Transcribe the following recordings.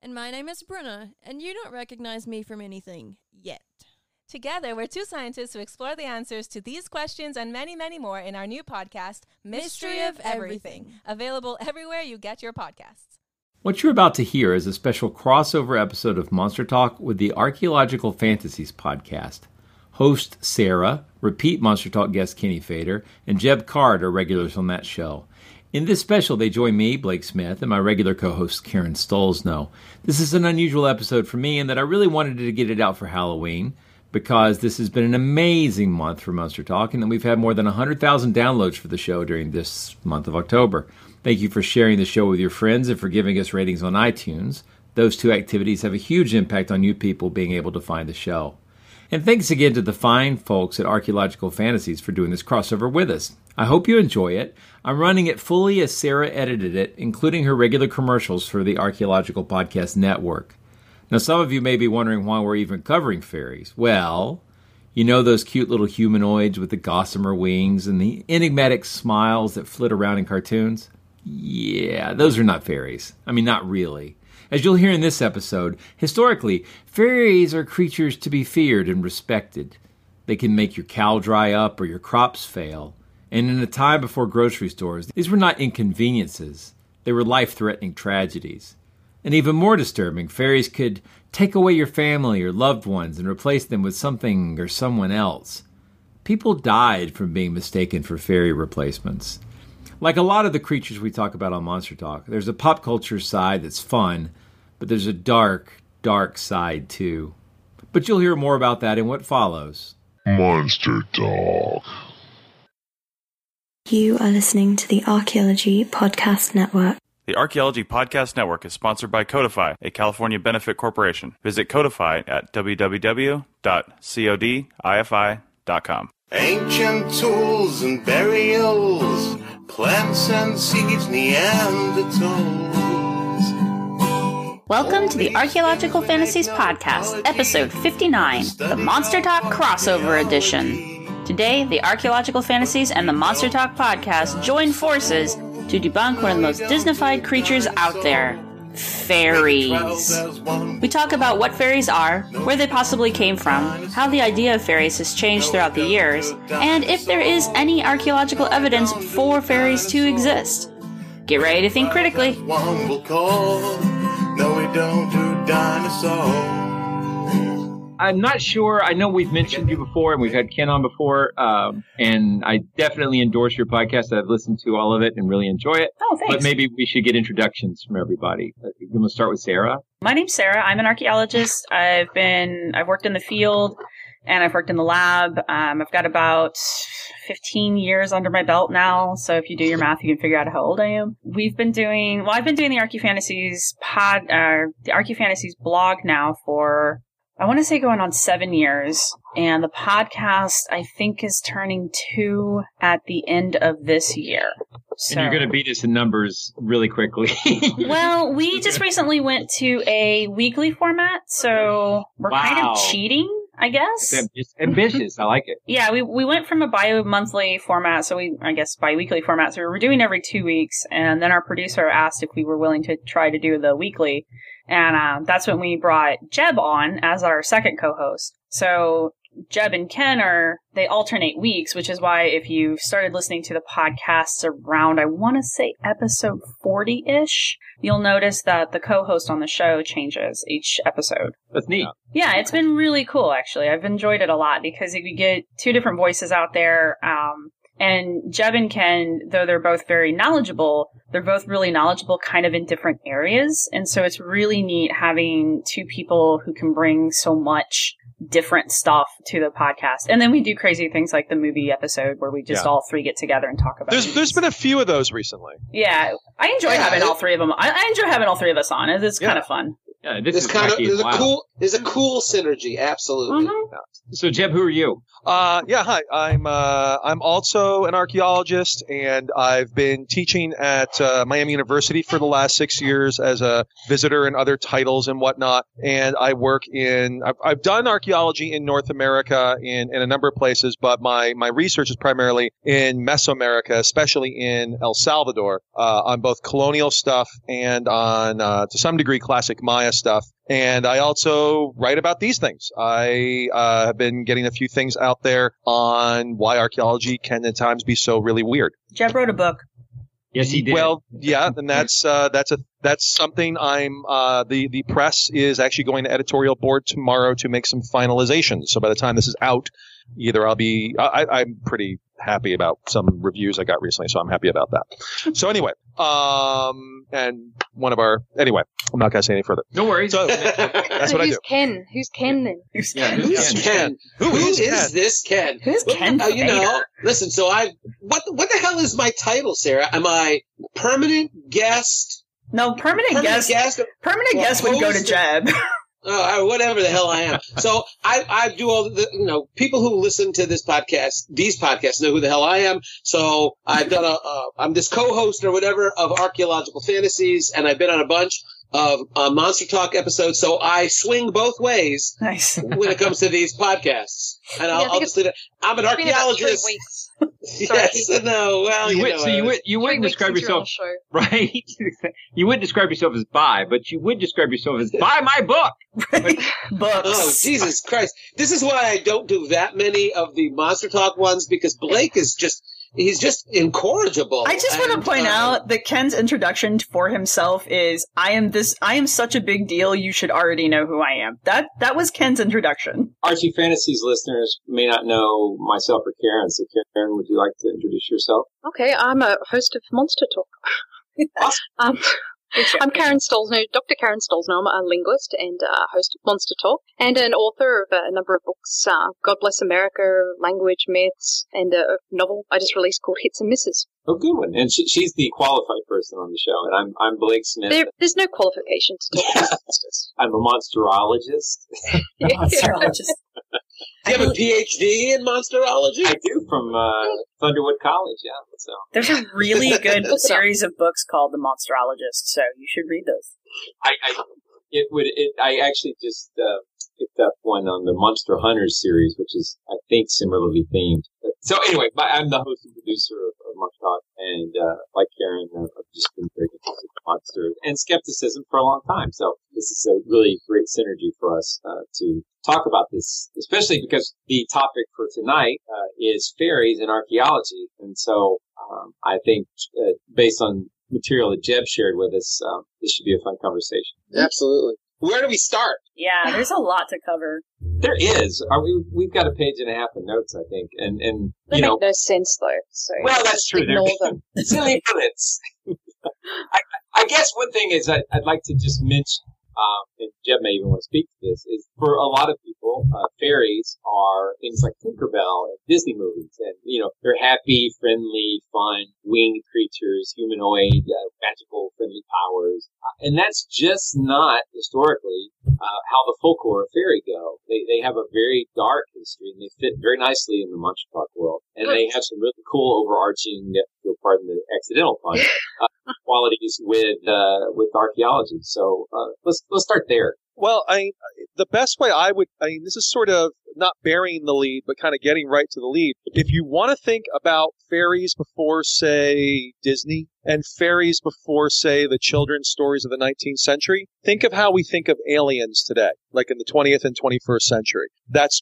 And my name is Bruna, and you don't recognize me from anything yet. Together, we're two scientists who explore the answers to these questions and many, many more in our new podcast, Mystery, Mystery of of Everything, Everything. available everywhere you get your podcasts. What you're about to hear is a special crossover episode of Monster Talk with the Archaeological Fantasies podcast. Host Sarah, repeat Monster Talk guest Kenny Feder, and Jeb Card are regulars on that show. In this special, they join me, Blake Smith, and my regular co host Karen Stollznow. This is an unusual episode for me in that I really wanted to get it out for Halloween because this has been an amazing month for Monster Talk and that we've had more than 100,000 downloads for the show during this month of October. Thank you for sharing the show with your friends and for giving us ratings on iTunes. Those two activities have a huge impact on you people being able to find the show. And thanks again to the fine folks at Archaeological Fantasies for doing this crossover with us. I hope you enjoy it. I'm running it fully as Sarah edited it, including her regular commercials for the Archaeological Podcast Network. Now, some of you may be wondering why we're even covering fairies. Well, you know those cute little humanoids with the gossamer wings and the enigmatic smiles that flit around in cartoons? Yeah, those are not fairies. I mean, not really. As you'll hear in this episode, historically, fairies are creatures to be feared and respected. They can make your cow dry up or your crops fail. And in a time before grocery stores, these were not inconveniences, they were life threatening tragedies. And even more disturbing, fairies could take away your family or loved ones and replace them with something or someone else. People died from being mistaken for fairy replacements. Like a lot of the creatures we talk about on Monster Talk, there's a pop culture side that's fun, but there's a dark, dark side too. But you'll hear more about that in what follows. Monster Talk. You are listening to the Archaeology Podcast Network. The Archaeology Podcast Network is sponsored by Codifi, a California benefit corporation. Visit Codifi at www.codifi.com. Ancient tools and burials, plants and seeds, Neanderthals. Welcome to the Archaeological Fantasies Podcast, episode 59, the Monster Talk Crossover Edition. Today, the Archaeological Fantasies and the Monster Talk Podcast join forces to debunk one of the most Disneyfied creatures out there fairies. We talk about what fairies are, where they possibly came from, how the idea of fairies has changed throughout the years, and if there is any archaeological evidence for fairies to exist. Get ready to think critically. I'm not sure. I know we've mentioned you before, and we've had Ken on before, um, and I definitely endorse your podcast. I've listened to all of it and really enjoy it. Oh, thanks. But maybe we should get introductions from everybody. Uh, You want to start with Sarah? My name's Sarah. I'm an archaeologist. I've been I've worked in the field and I've worked in the lab. Um, I've got about 15 years under my belt now. So if you do your math, you can figure out how old I am. We've been doing well. I've been doing the ArchyFantasies pod, uh, the ArchyFantasies blog now for I want to say going on seven years, and the podcast I think is turning two at the end of this year. So. And you're going to beat us in numbers really quickly. well, we just recently went to a weekly format, so we're wow. kind of cheating, I guess. It's ambitious. I like it. Yeah, we we went from a bi-monthly format, so we I guess bi-weekly format. So we were doing every two weeks, and then our producer asked if we were willing to try to do the weekly. And uh, that's when we brought Jeb on as our second co-host. So Jeb and Ken are they alternate weeks, which is why if you started listening to the podcasts around I want to say episode 40-ish, you'll notice that the co-host on the show changes each episode. That's neat. Yeah, it's been really cool actually. I've enjoyed it a lot because you get two different voices out there. Um, and Jeb and Ken, though they're both very knowledgeable, they're both really knowledgeable kind of in different areas. And so it's really neat having two people who can bring so much different stuff to the podcast. And then we do crazy things like the movie episode where we just yeah. all three get together and talk about There's there's been a few of those recently. Yeah. I enjoy yeah, having it, all three of them. I, I, enjoy having all three of us on. It's yeah. kind of fun. Yeah, this it's is kind of there's a cool there's a cool synergy, absolutely. Mm-hmm. So Jeb, who are you? Uh, yeah, hi. I'm uh, I'm also an archaeologist, and I've been teaching at uh, Miami University for the last six years as a visitor and other titles and whatnot. And I work in I've, I've done archaeology in North America in, in a number of places, but my my research is primarily in Mesoamerica, especially in El Salvador, uh, on both colonial stuff and on uh, to some degree classic Maya stuff. And I also write about these things. I uh, have been getting a few things out there on why archaeology can at times be so really weird. Jeb wrote a book. Yes, he did. Well, yeah, and that's uh, that's a that's something I'm uh, the the press is actually going to editorial board tomorrow to make some finalizations. So by the time this is out, either I'll be I, I'm pretty happy about some reviews I got recently, so I'm happy about that. So anyway, um, and one of our anyway, I'm not gonna say any further. No worries. So that's what I who's do. Ken? Who's Ken then? Who's Ken? who's Who's Ken? Who Who is is, Ken? this Ken? Who's Well, Ken uh, you know, listen. So I what what the hell is my title, Sarah? Am I permanent guest? No, permanent, Permanent guest. guest? Permanent Well, guest would go to host- Jeb. Oh, whatever the hell I am. So I, I do all the, you know, people who listen to this podcast, these podcasts know who the hell I am. So I've done a, uh, I'm this co-host or whatever of archaeological fantasies and I've been on a bunch of uh, Monster Talk episodes. So I swing both ways nice. when it comes to these podcasts. And I'll, Yeah, I think I'll just leave it. I'm an It's been about three archaeologist. Weeks. Sorry. Yes, no, well, you you would, know, so you would you Three wouldn't describe since you were on yourself the right. you wouldn't describe yourself as bi, but you would describe yourself as buy my book. Books. Oh, Jesus Christ. This is why I don't do that many of the Monster Talk ones because Blake is just, he's just incorrigible. I just want And, to point uh, out that Ken's introduction for himself is "I am this. I am such a big deal. You should already know who I am." That that was Ken's introduction. ArchyFantasies listeners may not know myself or Karen, so Karen, would you like to introduce yourself? Okay, I'm a host of Monster Talk. um, I'm Karen Stollznow, Dr. Karen Stollznow. I'm a linguist and uh, host of Monster Talk and an author of a number of books. Uh, God Bless America, Language, Myths, and a novel I just released called Hits and Misses. Oh, good one. And she, she's the qualified person on the show, and I'm I'm Blake Smith. There, there's no qualification to talk about monsters. I'm a monsterologist. Monsterologist. Do you have a PhD in monsterology? I do from uh, Thunderwood College. Yeah, so There's a really good series of books called The Monstrumologist, so you should read those. I, I it would it I actually just uh, picked up one on the Monster Hunters series, which is I think similarly themed. So anyway, my, I'm the host and producer of, of Talk, and uh, like Karen, I've just been very interested in monsters and skepticism for a long time. So this is a really great synergy for us uh, to talk about this, especially because the topic for tonight uh, is fairies and archaeology, and so um, I think uh, based on material that Jeb shared with us, um, this should be a fun conversation. Absolutely. Where do we start? Yeah, there's a lot to cover. There is. Are we? We've got a page and a half of notes, I think, and and They you make know, no sense though. So well, that's just true. They're Ignore them. silly bullets. I, I guess one thing is I, I'd like to just mention, um, and Jeb may even want to speak to this, is for a lot of people, uh, fairies are things like Tinkerbell and Disney movies, and you know they're happy, friendly, fun, winged creatures, humanoid, uh, magical, friendly powers, uh, and that's just not historically uh, how the folklore of fairy go. They they have a very dark history, and they fit very nicely in the Monster Talk world. And they have some really cool overarching, you'll pardon the accidental pun, uh, qualities with uh, with archaeology. So uh, let's let's start there. Well, I the best way I would I mean this is sort of not burying the lead, but kind of getting right to the lead. If you want to think about fairies before, say, Disney, and fairies before, say, the children's stories of the 19th century, think of how we think of aliens today, like in the 20th and 21st century. That's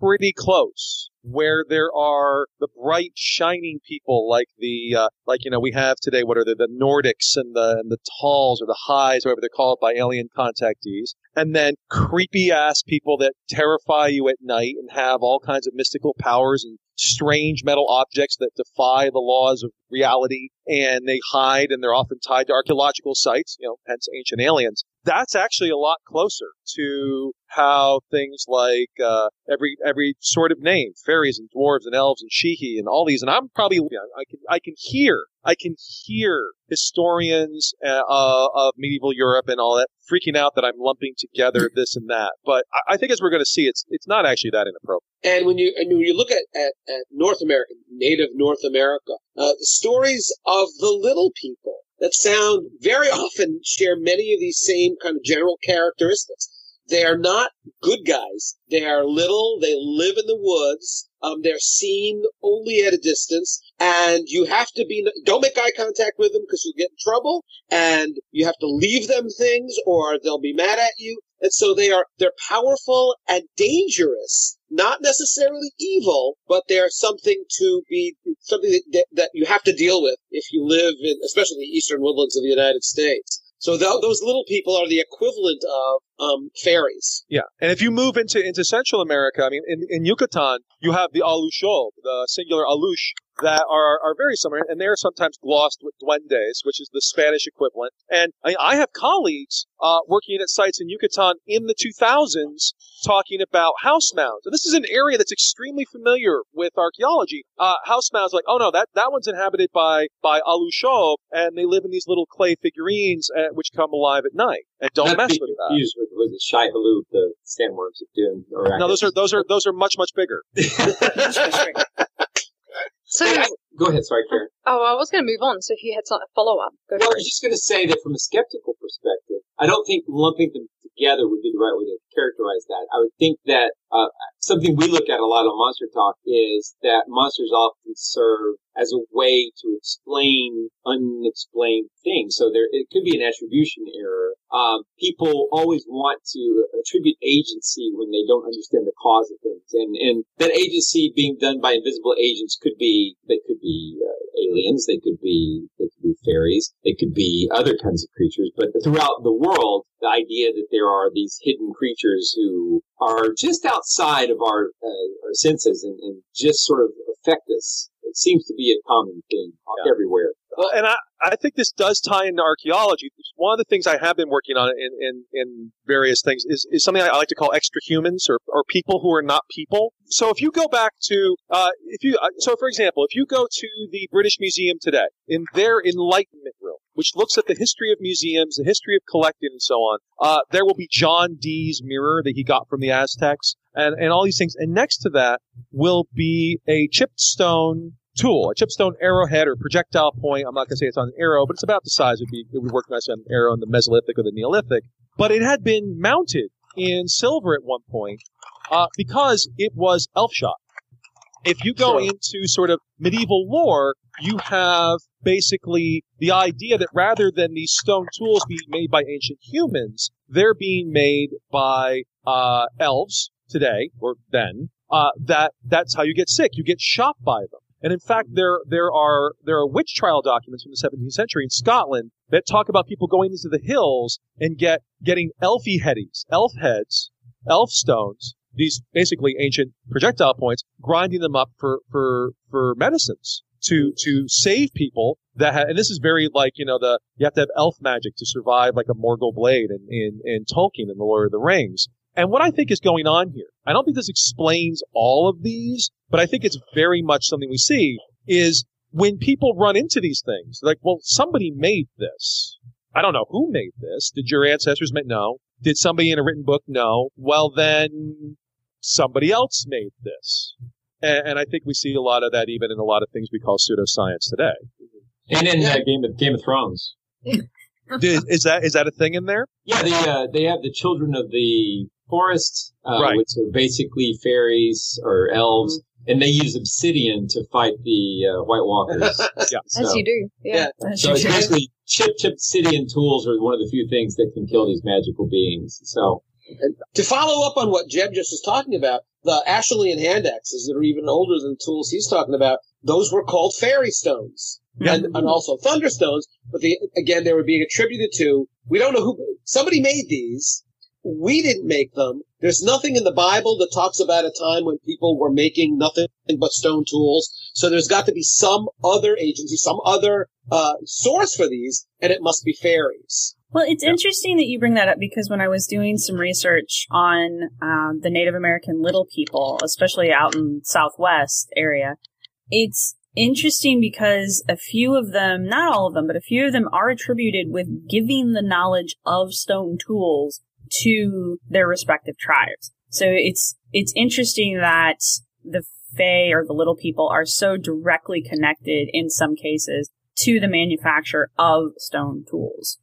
pretty close. Where there are the bright, shining people like the, uh, like, you know, we have today, what are they, the Nordics and the, and the Talls or the Highs, whatever they're called by alien contactees. And then creepy ass people that terrify you at night and have all kinds of mystical powers and strange metal objects that defy the laws of reality and they hide and they're often tied to archaeological sites, you know, hence ancient aliens. That's actually a lot closer to how things like uh, every every sort of name, fairies and dwarves and elves and sheehy and all these, and I'm probably you know, I can I can hear I can hear historians uh, of medieval Europe and all that freaking out that I'm lumping together this and that. But I, I think as we're going to see, it's it's not actually that inappropriate. And when you and when you look at, at, at North America, native North America, uh, the stories of the little people that sound very often share many of these same kind of general characteristics. They are not good guys. They are little. They live in the woods. Um, they're seen only at a distance, and you have to be. Don't make eye contact with them because you'll get in trouble, and you have to leave them things, or they'll be mad at you. And so they are. They're powerful and dangerous. Not necessarily evil, but they're something to be something that, that you have to deal with if you live in, especially the eastern woodlands of the United States. So th- those little people are the equivalent of um, fairies. Yeah, and if you move into into Central America, I mean, in, in Yucatan, you have the aluxo, the singular alush, that are, are very similar, and they're sometimes glossed with duendes, which is the Spanish equivalent. And I, I have colleagues uh, working at sites in Yucatan in the 2000s talking about house mounds. And this is an area that's extremely familiar with archaeology. Uh, house mounds, like, oh no, that, that one's inhabited by, by Alusho, and they live in these little clay figurines uh, which come alive at night. And don't Not mess with that. confused with, with the Shai-Hulud, the sandworms of Dune. Or No, those are those are those are much much bigger. So, Go ahead, sorry, Karen. oh, I was going to move on. So if you had some follow up, go Well, I was just going to say that from a skeptical perspective, I don't think lumping them together would be the right way to characterize that. I would think that uh, something we look at a lot on Monster Talk is that monsters often serve as a way to explain unexplained things. So there, it could be an attribution error. Um, people always want to attribute agency when they don't understand the cause of things, and and that agency being done by invisible agents could be they could be uh, aliens, they could be they could be fairies, they could be other kinds of creatures. But throughout the world, the idea that there are these hidden creatures who are just outside of our uh, our senses and, and just sort of affect us, it seems to be a common thing everywhere. Well, and I, I think this does tie into archaeology. One of the things I have been working on in, in, in various things is, is something I like to call extra humans or, or people who are not people. So if you go back to, uh, if you, uh, so for example, if you go to the British Museum today, in their Enlightenment room, which looks at the history of museums, the history of collecting and so on, uh, there will be John Dee's mirror that he got from the Aztecs and, and all these things. And next to that will be a chipped stone tool, a chipstone arrowhead or projectile point. I'm not going to say it's on an arrow, but it's about the size. It would be, it would work nicely on an arrow in the Mesolithic or the Neolithic. But it had been mounted in silver at one point, uh, because it was elf shot. If you go into sort of medieval lore, you have basically the idea that rather than these stone tools being made by ancient humans, they're being made by, uh, elves today, or then, uh, that, that's how you get sick. You get shot by them. And in fact, there there are there are witch trial documents from the 17th century in Scotland that talk about people going into the hills and get getting elfie headies, elf heads, elf stones, these basically ancient projectile points, grinding them up for for for medicines to to save people that ha- and this is very like you know the you have to have elf magic to survive like a Morgul blade in in, in Tolkien in the Lord of the Rings. And what I think is going on here, I don't think this explains all of these, but I think it's very much something we see is when people run into these things, like, well, somebody made this. I don't know who made this. Did your ancestors make? No. Did somebody in a written book? No. Well, then somebody else made this. And, and I think we see a lot of that even in a lot of things we call pseudoscience today. And in uh, Game of Game of Thrones. Did, is that is that a thing in there? Yeah, they uh, they have the children of the forest, uh, Right. which are basically fairies or elves, and they use obsidian to fight the uh, White Walkers. yeah. As you do. Yeah. So it's basically chip chip obsidian tools are one of the few things that can kill these magical beings. So And to follow up on what Jeb just was talking about, the Acheulean hand axes that are even older than the tools he's talking about, those were called fairy stones. And, and also thunderstones, but the, again, they were being attributed to, we don't know who, somebody made these. We didn't make them. There's nothing in the Bible that talks about a time when people were making nothing but stone tools. So there's got to be some other agency, some other, uh, source for these, and it must be fairies. Well, it's interesting that you bring that up because when I was doing some research on um, the Native American little people, especially out in Southwest area, it's interesting because a few of them, not all of them, but a few of them are attributed with giving the knowledge of stone tools to their respective tribes. So it's it's interesting that the Fae or the little people are so directly connected in some cases to the manufacture of stone tools.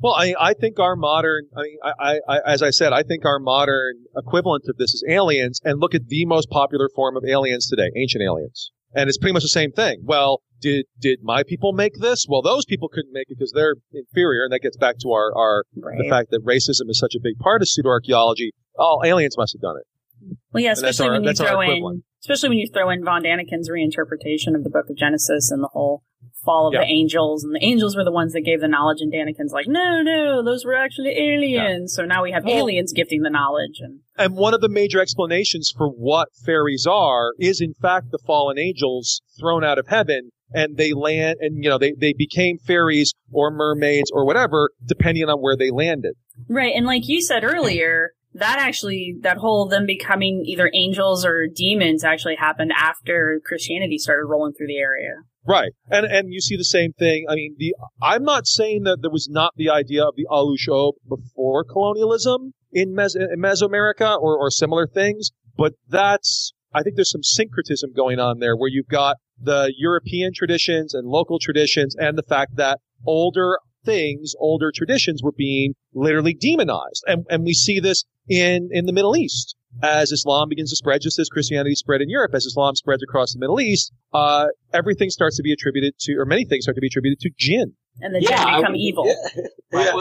Well, I, I think our modern, I mean, I, I, as I said, I think our modern equivalent of this is aliens. And look at the most popular form of aliens today, ancient aliens, and it's pretty much the same thing. Well, did did my people make this? Well, those people couldn't make it because they're inferior, and that gets back to our our the fact that racism is such a big part of pseudoarchaeology. Oh, aliens must have done it. Well, yeah, especially our- when you throw in, especially when you throw in Von Daniken's reinterpretation of the Book of Genesis and the whole fall of Yeah. the angels, and the mm-hmm. angels were the ones that gave the knowledge, and Daniken's like, no, no, those were actually aliens. So now we have Well- aliens gifting the knowledge, and And one of the major explanations for what fairies are is, in fact, the fallen angels thrown out of heaven, and they land, and you know, they they became fairies or mermaids or whatever, depending on where they landed. right, and like you said earlier. That actually, that whole them becoming either angels or demons actually happened after Christianity started rolling through the area. Right. And and you see the same thing. I mean, the I'm not saying that there was not the idea of the Alusho before colonialism in, Mes- in Mesoamerica or, or similar things, but that's I think there's some syncretism going on there where you've got the European traditions and local traditions and the fact that older things, older traditions were being literally demonized. And and we see this in in the Middle East as Islam begins to spread, just as Christianity spread in Europe, as Islam spreads across the Middle East, uh, everything starts to be attributed to, or many things start to be attributed to jinn. And the Yeah, jinn become would- evil. Yeah.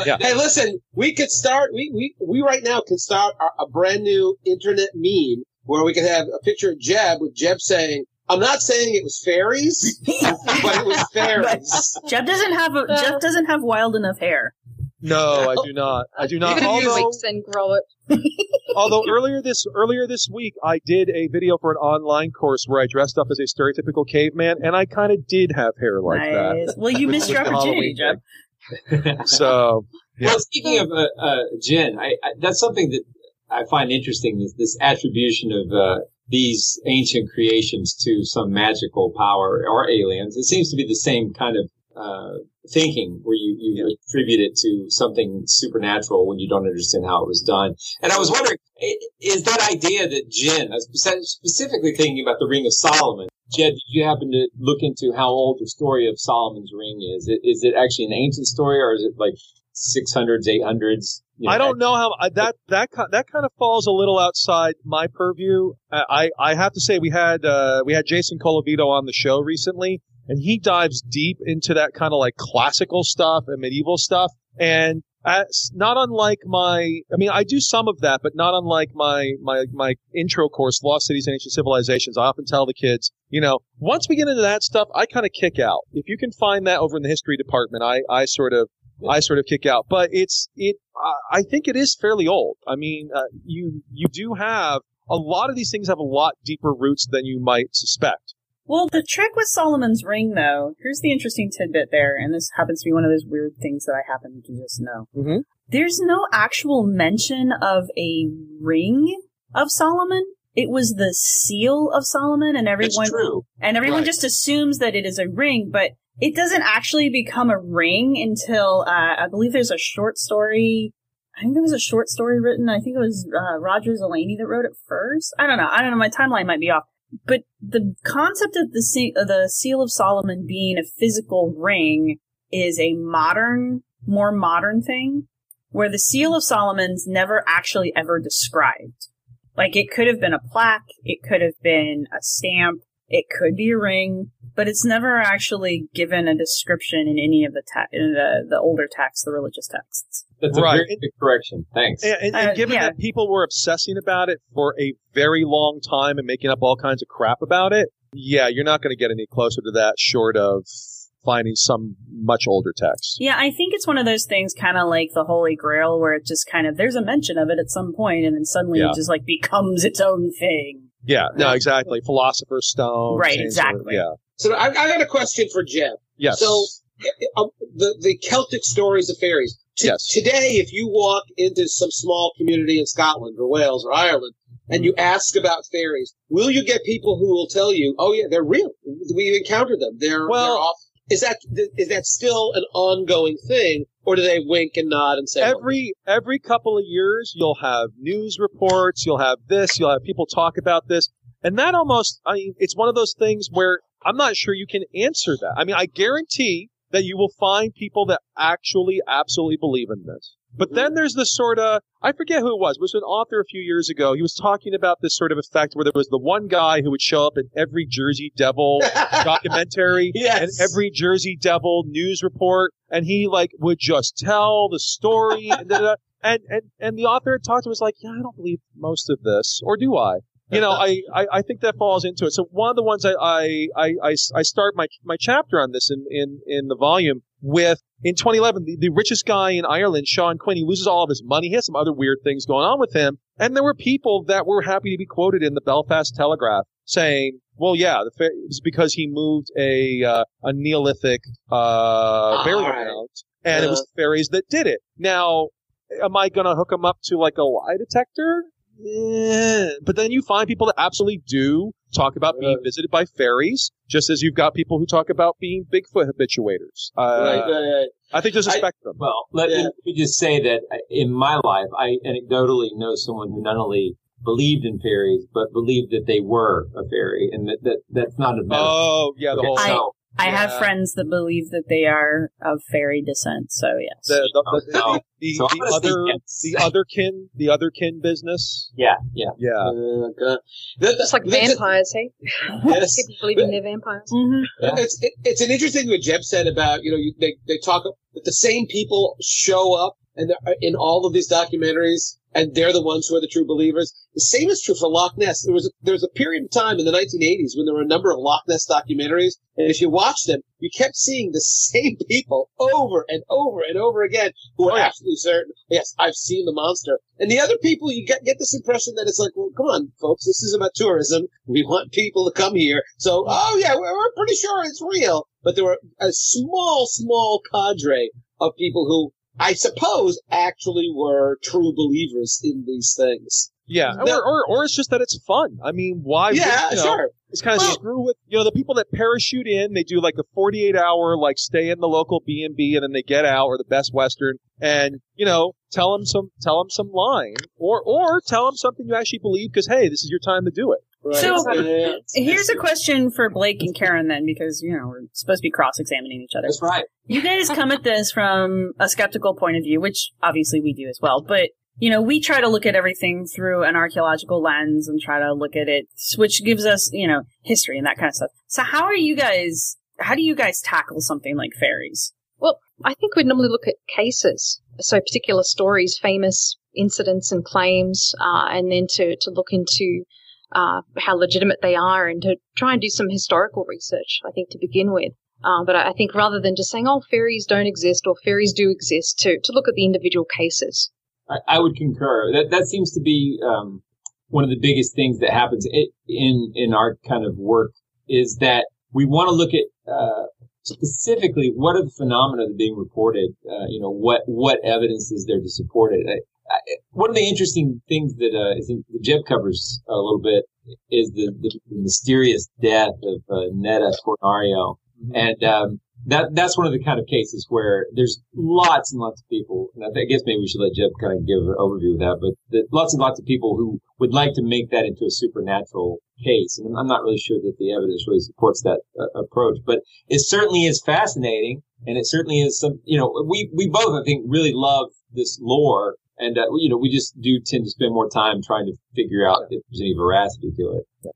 Yeah. Hey, listen, we could start, we, we, we right now can start a, a brand new internet meme where we could have a picture of Jeb with Jeb saying, I'm not saying it was fairies, but it was fairies. Jeb doesn't have a, Jeb doesn't have wild enough hair. No, I do not. I do not. Give it a few Although, and grow it. although earlier this earlier this week, I did a video for an online course where I dressed up as a stereotypical caveman, and I kind of did have hair like Nice. that. Well, you missed your opportunity, Halloween Jeb. thing. So, yeah. Well, speaking of uh, uh, Jin, I, I, that's something that I find interesting. This, this attribution of uh, these ancient creations to some magical power or aliens. It seems to be the same kind of uh, thinking where you, you attribute it to something supernatural when you don't understand how it was done. And I was wondering, is that idea that Jin, uh, spec- specifically thinking about the Ring of Solomon, Jeb, did you happen to look into how old the story of Solomon's Ring is? Is it actually an ancient story or is it like 600s, 800s? You know, I don't know how that that that kind of falls a little outside my purview. I I have to say we had uh, we had Jason Colavito on the show recently, and he dives deep into that kind of like classical stuff and medieval stuff. And as, not unlike my, I mean, I do some of that, but not unlike my my my intro course, Lost Cities and Ancient Civilizations. I often tell the kids, you know, once we get into that stuff, I kind of kick out. If you can find that over in the history department, I I sort of I sort of kick out. But it's it. I- think it is fairly old. I mean, uh, you you do have a lot of these things have a lot deeper roots than you might suspect. Well, the trick with Solomon's ring, though, here's the interesting tidbit there, and this happens to be one of those weird things that I happen to just know. Mm-hmm. There's no actual mention of a ring of Solomon. It was the seal of Solomon, and everyone true. and everyone Right. just assumes that it is a ring, but it doesn't actually become a ring until uh, I believe there's a short story. I think there was a short story written. I think it was uh, Roger Zelazny that wrote it first. I don't know. I don't know. My timeline might be off. But the concept of the sea, of the Seal of Solomon being a physical ring is a modern, more modern thing, where the Seal of Solomon's never actually ever described. Like it could have been a plaque, it could have been a stamp, it could be a ring, but it's never actually given a description in any of the te- in the the older texts, the religious texts. That's a Right. very good correction. Thanks. And, and, and Uh, given yeah. that people were obsessing about it for a very long time and making up all kinds of crap about it, yeah, you're not going to get any closer to that short of finding some much older text. Yeah, I think it's one of those things kind of like the Holy Grail where it just kind of there's a mention of it at some point and then suddenly Yeah. it just like becomes its own thing. Yeah, no, exactly. Philosopher's Stone. Right, same sort of- exactly. yeah. So I, I got a question for Jeb. Yes. So uh, the the Celtic stories of fairies. Yes. Today, if you walk into some small community in Scotland or Wales or Ireland and you mm-hmm. ask about fairies, will you get people who will tell you, "Oh yeah, they're real. We've encountered them. They're Well- they're off." Is that is that still an ongoing thing, or do they wink and nod and say, every every couple of years you'll have news reports you'll have this you'll have people talk about this and that almost i mean it's one of those things where i'm not sure you can answer that i mean i guarantee that you will find people that actually absolutely believe in this but then mm. there's this sort of i forget who it was it was an author a few years ago he was talking about this sort of effect where there was the one guy who would show up in every jersey devil documentary Yes. and every Jersey Devil news report, and he like would just tell the story, and and and the author had talked to him was like, yeah, I don't believe most of this, or do I? You know, I, I, I think that falls into it. So one of the ones I, I, I, I, start my, my chapter on this in, in, in the volume with in 2011, the, the richest guy in Ireland, Sean Quinn, he loses all of his money. He has some other weird things going on with him. And there were people that were happy to be quoted in the Belfast Telegraph saying, well, yeah, the fa- it's because he moved a, uh, a Neolithic, uh, burial All right. ground and it was Uh. the fairies that did it. Now, am I going to hook him up to like a lie detector? Eh, But then you find people that absolutely do talk about being visited by fairies, just as you've got people who talk about being Bigfoot habituators. Uh, Right, right, right. I think there's a spectrum. Well, let, Yeah. let me just say that in my life, I anecdotally know someone who not only believed in fairies, but believed that they were a fairy, and that, that that's not a metaphor. Oh, yeah, the Okay, whole. so- I have friends that believe that they are of fairy descent, so yes. the, the, the, So- the, the, so the other yes. the other kin the other kin business. yeah, yeah. Yeah. Uh, God. The- the- Just like the- the- vampires, hey? Yes. People believing they're vampires. hmm It's it, it's an interesting thing what Jeb said about you know you, they they talk that the same people show up and in all of these documentaries and they're the ones who are the true believers. The same is true for Loch Ness. There was a, there was a period of time in the 1980s when there were a number of Loch Ness documentaries, and if you watched them, you kept seeing the same people over and over and over again who are oh, absolutely certain. Yes, I've seen the monster. And the other people, you get get this impression that it's like, well, come on, folks, this is about tourism. We want people to come here. So, oh yeah, we're, we're pretty sure it's real. But there were a small, small cadre of people who I suppose actually were true believers in these things. Yeah, No. or, or or it's just that it's fun. I mean, why? Yeah, you know, sure. It's kind of Well- screw with you know the people that parachute in. They do like a forty-eight hour like stay in the local B and B, and then they get out or the Best Western, and you know tell them some tell them some line, or or tell them something you actually believe because hey, this is your time to do it. Right. So- Yeah. Here's a question for Blake and Karen then, because you know we're supposed to be cross-examining each other. That's right. You guys come at this from a skeptical point of view, which obviously we do as well. But you know, we try to look at everything through an archaeological lens and try to look at it, which gives us you know history and that kind of stuff. So how are you guys? How do you guys tackle something like fairies? Well, I think we'd normally look at cases, so particular stories, famous incidents and claims, uh, and then to, to look into uh, how legitimate they are and to try and do some historical research, I think, to begin with. Uh, but I think rather than just saying, oh, fairies don't exist or fairies do exist, to, to look at the individual cases. I, I would concur. That that seems to be um, one of the biggest things that happens in in our kind of work is that we want to look at uh, specifically what are the phenomena that are being reported. Uh, you know, what what evidence is there to support it? One of the interesting things that uh, is in, the Jeb covers a little bit is the, the, mysterious death of uh, Netta Fornario. And um, that that's one of the kind of cases where there's lots and lots of people, and I guess maybe we should let Jeb kind of give an overview of that, but the, lots and lots of people who would like to make that into a supernatural case, and I'm not really sure that the evidence really supports that uh, approach, but it certainly is fascinating, and it certainly is some, you know, we we both I think really love this lore. And, uh, you know, we just do tend to spend more time trying to figure out if there's any veracity to it.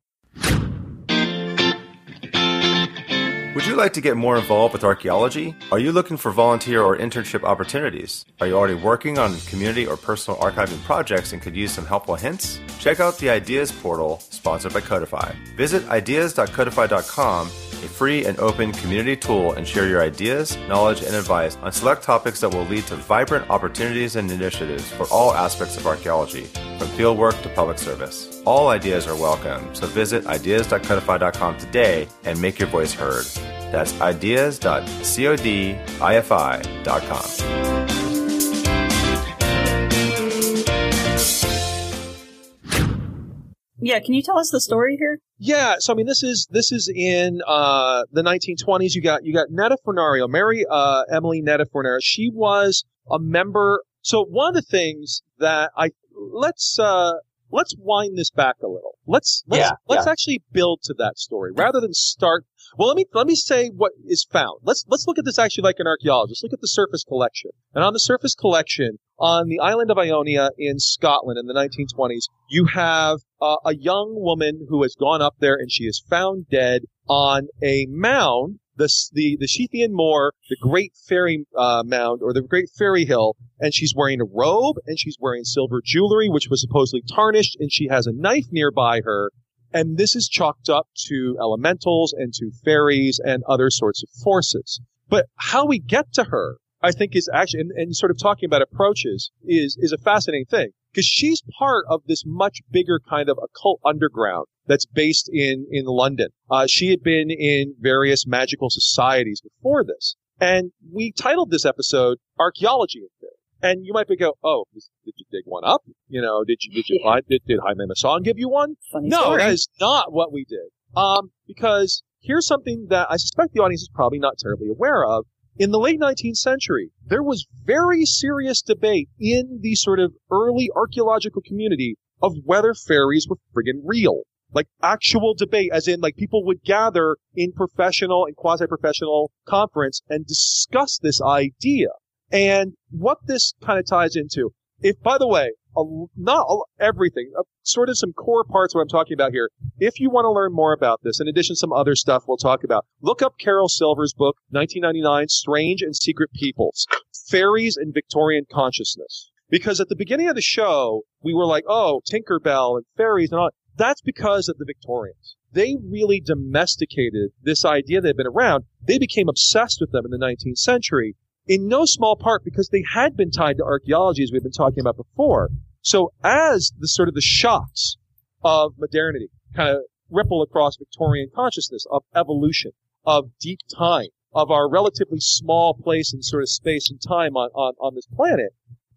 Would you like to get more involved with archaeology? Are you looking for volunteer or internship opportunities? Are you already working on community or personal archiving projects and could use some helpful hints? Check out the Ideas portal sponsored by Codifi. Visit ideas.codifi.com, a free and open community tool, and share your ideas, knowledge, and advice on select topics that will lead to vibrant opportunities and initiatives for all aspects of archaeology, from fieldwork to public service. All ideas are welcome, so visit ideas.codifi.com today and make your voice heard. That's ideas.codifi.com. Yeah, can you tell us the story here? Yeah, so I mean, this is this is in uh, the 1920s. You got you got Netta Fornario, Mary uh, Emily Netta Fornario. She was a member. So one of the things that I let's uh, let's wind this back a little. Let's let's Yeah, let's yeah. actually build to that story rather than start. Well, let me let me say what is found. Let's let's look at this actually like an archaeologist. Look at the surface collection, and on the surface collection on the island of Iona in Scotland in the 1920s, you have uh, a young woman who has gone up there and she is found dead on a mound. The, the, the Sithean Mor, the Great Fairy uh, Mound, or the Great Fairy Hill, and she's wearing a robe and she's wearing silver jewelry, which was supposedly tarnished, and she has a knife nearby her, and this is chalked up to elementals and to fairies and other sorts of forces. But how we get to her, I think is actually, and, and sort of talking about approaches is, is a fascinating thing. Because she's part of this much bigger kind of occult underground that's based in, in London. Uh, she had been in various magical societies before this. And we titled this episode Archaeology in Theory. And you might be go, oh, did you dig one up? You know, did you, did you find, did, did Jaime Mason give you one? Funny no, story. that is not what we did. Um, because here's something that I suspect the audience is probably not terribly aware of. In the late 19th century, there was very serious debate in the sort of early archaeological community of whether fairies were friggin' real. Like actual debate, as in like people would gather in professional and quasi-professional conference and discuss this idea. And what this kind of ties into, if by the way, a, not a, everything, uh, sort of some core parts what I'm talking about here. If you want to learn more about this, in addition to some other stuff we'll talk about, look up Carol Silver's book, 1999, Strange and Secret Peoples, Fairies and Victorian Consciousness. Because at the beginning of the show, we were like, oh, Tinkerbell and fairies and all. That's because of the Victorians. They really domesticated this idea that had been around. They became obsessed with them in the 19th century in no small part because they had been tied to archaeology as we've been talking about before. So as the sort of the shocks of modernity kind of ripple across Victorian consciousness of evolution, of deep time, of our relatively small place and sort of space and time on, on, on this planet,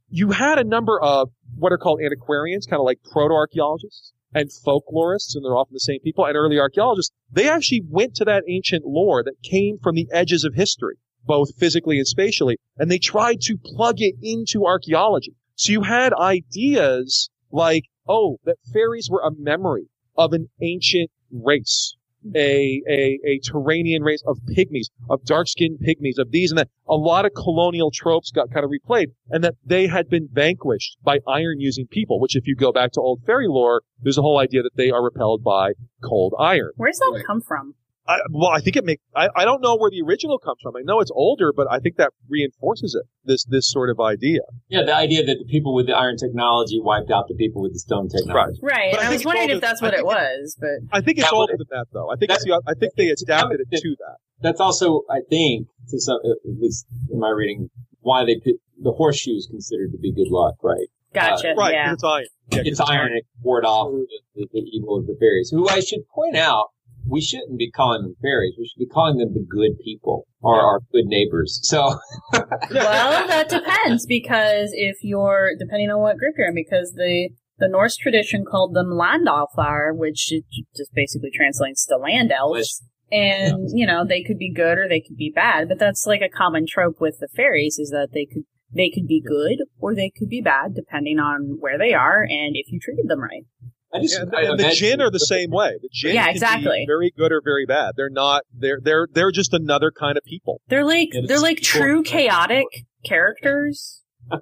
you had a number of what are called antiquarians, kind of like proto-archaeologists and folklorists, and they're often the same people, and early archaeologists. They actually went to that ancient lore that came from the edges of history both physically and spatially, and they tried to plug it into archaeology. So you had ideas like, oh, that fairies were a memory of an ancient race, a, a, a Turanian race of pygmies, of dark-skinned pygmies, of these and that. A lot of colonial tropes got kind of replayed, and that they had been vanquished by iron-using people, which if you go back to old fairy lore, there's a whole idea that they are repelled by cold iron. Where's that come from? I, well, I think it makes. I, I don't know where the original comes from. I know it's older, but I think that reinforces it. This this sort of idea. Yeah, the idea that the people with the iron technology wiped out the people with the stone technology. Right. But I I, was wondering older- if that's what it was, but I think it's older would- than that, though. I think it's the, I think they adapted it to that. That's also, I think, to some, at least in my reading, why they put the horseshoe is considered to be good luck, right? Gotcha, Uh, Right, yeah. 'cause it's iron. Yeah, 'cause it's iron and it ward off the, the, the evil of the fairies. Who I should point out, we shouldn't be calling them fairies. We should be calling them the good people or our good neighbors. So, well, that depends because if you're depending on what group you're in, because the the Norse tradition called them Landalfar, which just basically translates to land elves, And, you know, they could be good or they could be bad, but that's like a common trope with the fairies is that they could they could be good or they could be bad depending on where they are and if you treated them right. I just, Yeah, and, I and the imagine- Jin are the same way. The Jin Yeah, can be exactly. very good or very bad. They're not. They're they're they're just another kind of people. They're like Yeah, they're like true chaotic characters.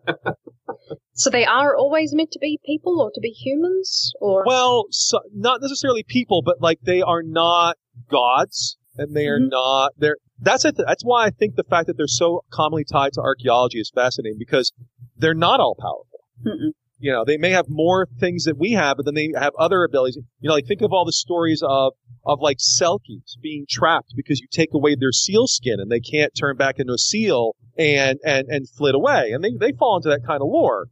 So they are always meant to be people or to be humans or Well, so, not necessarily people, but like they are not gods, and they are Mm-hmm. not. They're that's it. That's why I think the fact that they're so commonly tied to archaeology is fascinating because they're not all powerful. Mm-mm. You know, they may have more things that we have, but then they have other abilities. You know, like think of all the stories of of like selkies being trapped because you take away their seal skin and they can't turn back into a seal and and and flit away, and they they fall into that kind of lore.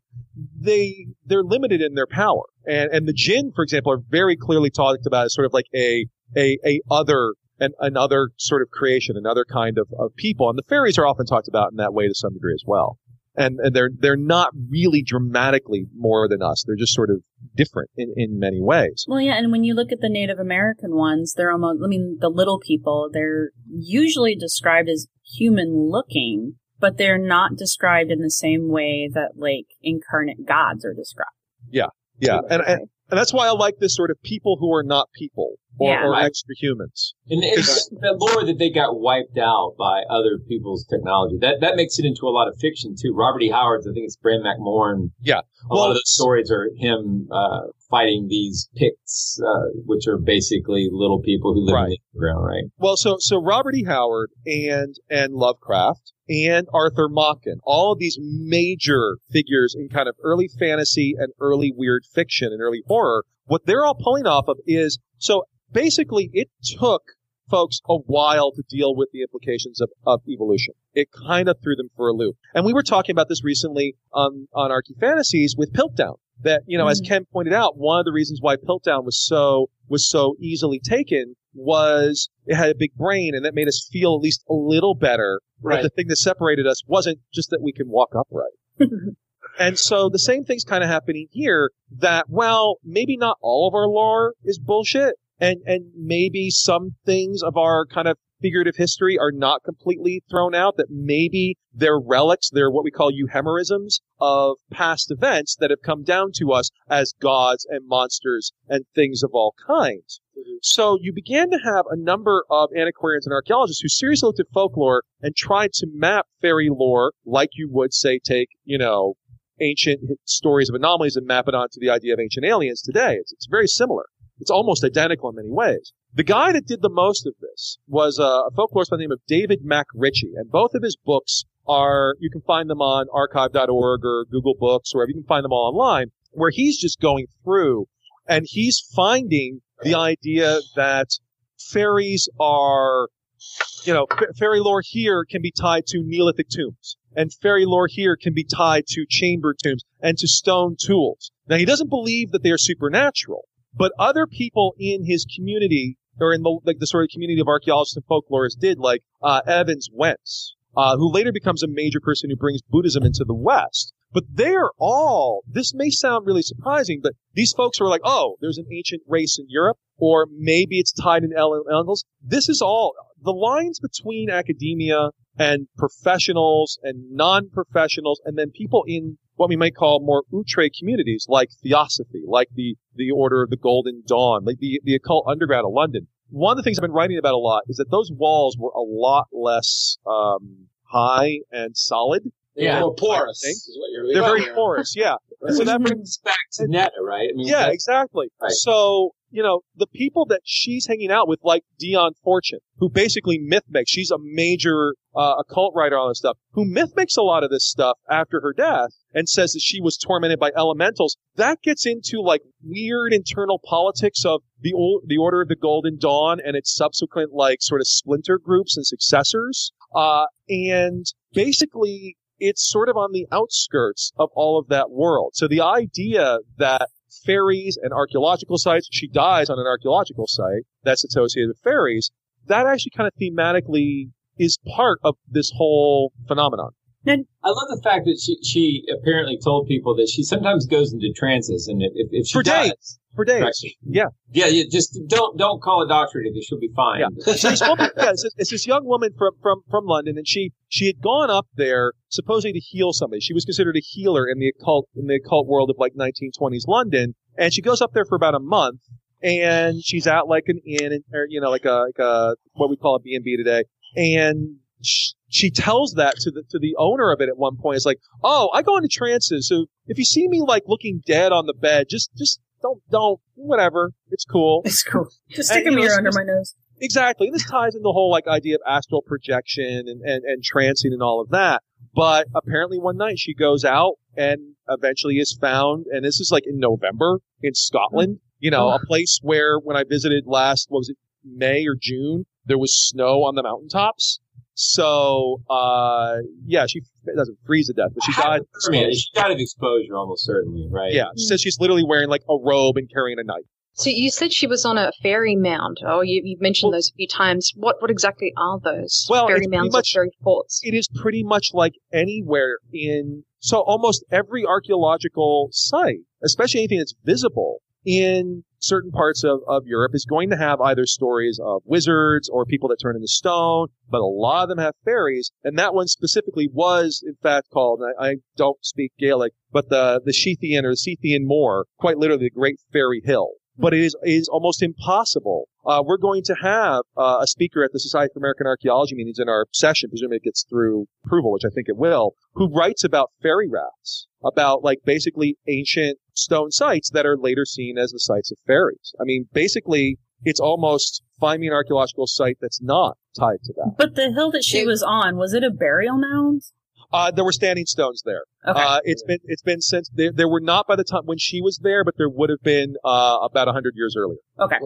They they're limited in their power, and and the jinn, for example, are very clearly talked about as sort of like a a a other an another sort of creation, another kind of, of people, and the fairies are often talked about in that way to some degree as well and, and they're they're not really dramatically more than us. They're just sort of different in, in many ways. Well, yeah, and when you look at the Native American ones, they're almost, I mean, the little people, they're usually described as human looking, but they're not described in the same way that, like, incarnate gods are described. Yeah, yeah, and and, and that's why I like this sort of people who are not people or, Yeah. or extra humans. And it's that lore that they got wiped out by other people's technology. That that makes it into a lot of fiction too. Robert E. Howard's, I think it's Bran Mak Morn. Yeah, A lot of those stories are him uh, fighting these Picts, uh, which are basically little people who live in the underground, right? Well, so so Robert E. Howard and and Lovecraft and Arthur Machen, all of these major figures in kind of early fantasy and early weird fiction and early horror, what they're all pulling off of is so basically it took folks a while to deal with the implications of, of evolution. It kind of threw them for a loop. And we were talking about this recently on, on ArchyFantasies with Piltdown. That, you know, as mm-hmm. Ken pointed out, one of the reasons why Piltdown was so, was so easily taken was it had a big brain and that made us feel at least a little better. Right. But the thing that separated us wasn't just that we can walk upright. And so the same thing's kind of happening here that, well, maybe not all of our lore is bullshit and, and maybe some things of our kind of figurative history are not completely thrown out, that maybe they're relics, they're what we call euhemerisms of past events that have come down to us as gods and monsters and things of all kinds. Mm-hmm. So you began to have a number of antiquarians and archaeologists who seriously looked at folklore and tried to map fairy lore like you would say take, you know, ancient stories of anomalies and map it onto the idea of ancient aliens today. It's, it's very similar. It's almost identical in many ways. The guy that did the most of this was a folklorist by the name of David MacRitchie, and both of his books are, you can find them on archive.org or Google Books, or you can find them all online, where he's just going through and he's finding the idea that fairies are, you know, fa- fairy lore here can be tied to Neolithic tombs. And fairy lore here can be tied to chamber tombs and to stone tools. Now he doesn't believe that they are supernatural, but other people in his community or in the like the sort of community of archaeologists and folklorists did, like uh, Evans Wentz, uh, who later becomes a major person who brings Buddhism into the West. But they're all. This may sound really surprising, but these folks are like, oh, there's an ancient race in Europe, or maybe it's tied in elementals. This is all the lines between academia and professionals and non-professionals, and then people in what we might call more outre communities, like Theosophy, like the the Order of the Golden Dawn, like the the occult underground of London. One of the things I've been writing about a lot is that those walls were a lot less um, high and solid. Yeah. More porous think. is what you're They're very Yeah. porous, yeah. And so that brings back to Netta, right? I mean, yeah, exactly. Right. So, you know, the people that she's hanging out with, like Dion Fortune, who basically myth makes, she's a major uh, occult writer on this stuff, who myth makes a lot of this stuff after her death and says that she was tormented by elementals. That gets into like weird internal politics of the old, the Order of the Golden Dawn and its subsequent like sort of splinter groups and successors. Uh, and basically it's sort of on the outskirts of all of that world. So the idea that fairies and archaeological sites, she dies on an archaeological site that's associated with fairies, that actually kind of thematically is part of this whole phenomenon. I love the fact that she she apparently told people that she sometimes goes into trances, and if if, if she For does, days. for days. Right. Yeah. Yeah, yeah. Just don't don't call a doctor or anything. She'll be fine. Yeah. So this woman, yeah, it's, this- it's this young woman from, from, from London, and she, she had gone up there supposedly to heal somebody. She was considered a healer in the occult, in the occult world of like 1920s London. And she goes up there for about a month, and she's at like an inn, or, you know, like a, like a, what we call a B&B today. And sh- she tells that to the, to the owner of it at one point. It's like, oh, I go into trances, so if you see me like looking dead on the bed, just, just don't, don't, whatever. It's cool. It's cool. Just And, stick a you know, mirror under my nose. Exactly. And this ties in the whole like idea of astral projection and, and, and trancing and all of that. But apparently one night she goes out and eventually is found, and this is like in November in Scotland, mm. you know, oh, a place where when I visited last, what was it, May or June, there was snow on the mountaintops. So, uh, yeah, she doesn't freeze to death, but she died. I mean, she died of exposure almost certainly, right? Yeah, she says she's literally wearing like a robe and carrying a knife. So you said she was on a fairy mound. Oh, you, you've mentioned those a few times. What what exactly are those Well, fairy mounds much- or fairy forts? it is pretty much like anywhere in so almost every archaeological site, especially anything that's visible in certain parts of, of Europe is going to have either stories of wizards or people that turn into stone, but a lot of them have fairies. And that one specifically was in fact called, I, I don't speak Gaelic, but the, the Sithean or the Sithean Mor, quite literally the Great Fairy Hill but it is, is almost impossible. Uh, we're going to have uh, a speaker at the Society for American Archaeology meetings in our session, presumably it gets through approval, which I think it will, who writes about fairy raths, about like basically ancient stone sites that are later seen as the sites of fairies. I mean, basically, it's almost find me an archaeological site that's not tied to that. But the hill that she was on, was it a burial mound? Uh, there were standing stones there. Okay. Uh, it's been it's been since there, there were not by the time when she was there, but there would have been uh, about a hundred years earlier. Okay.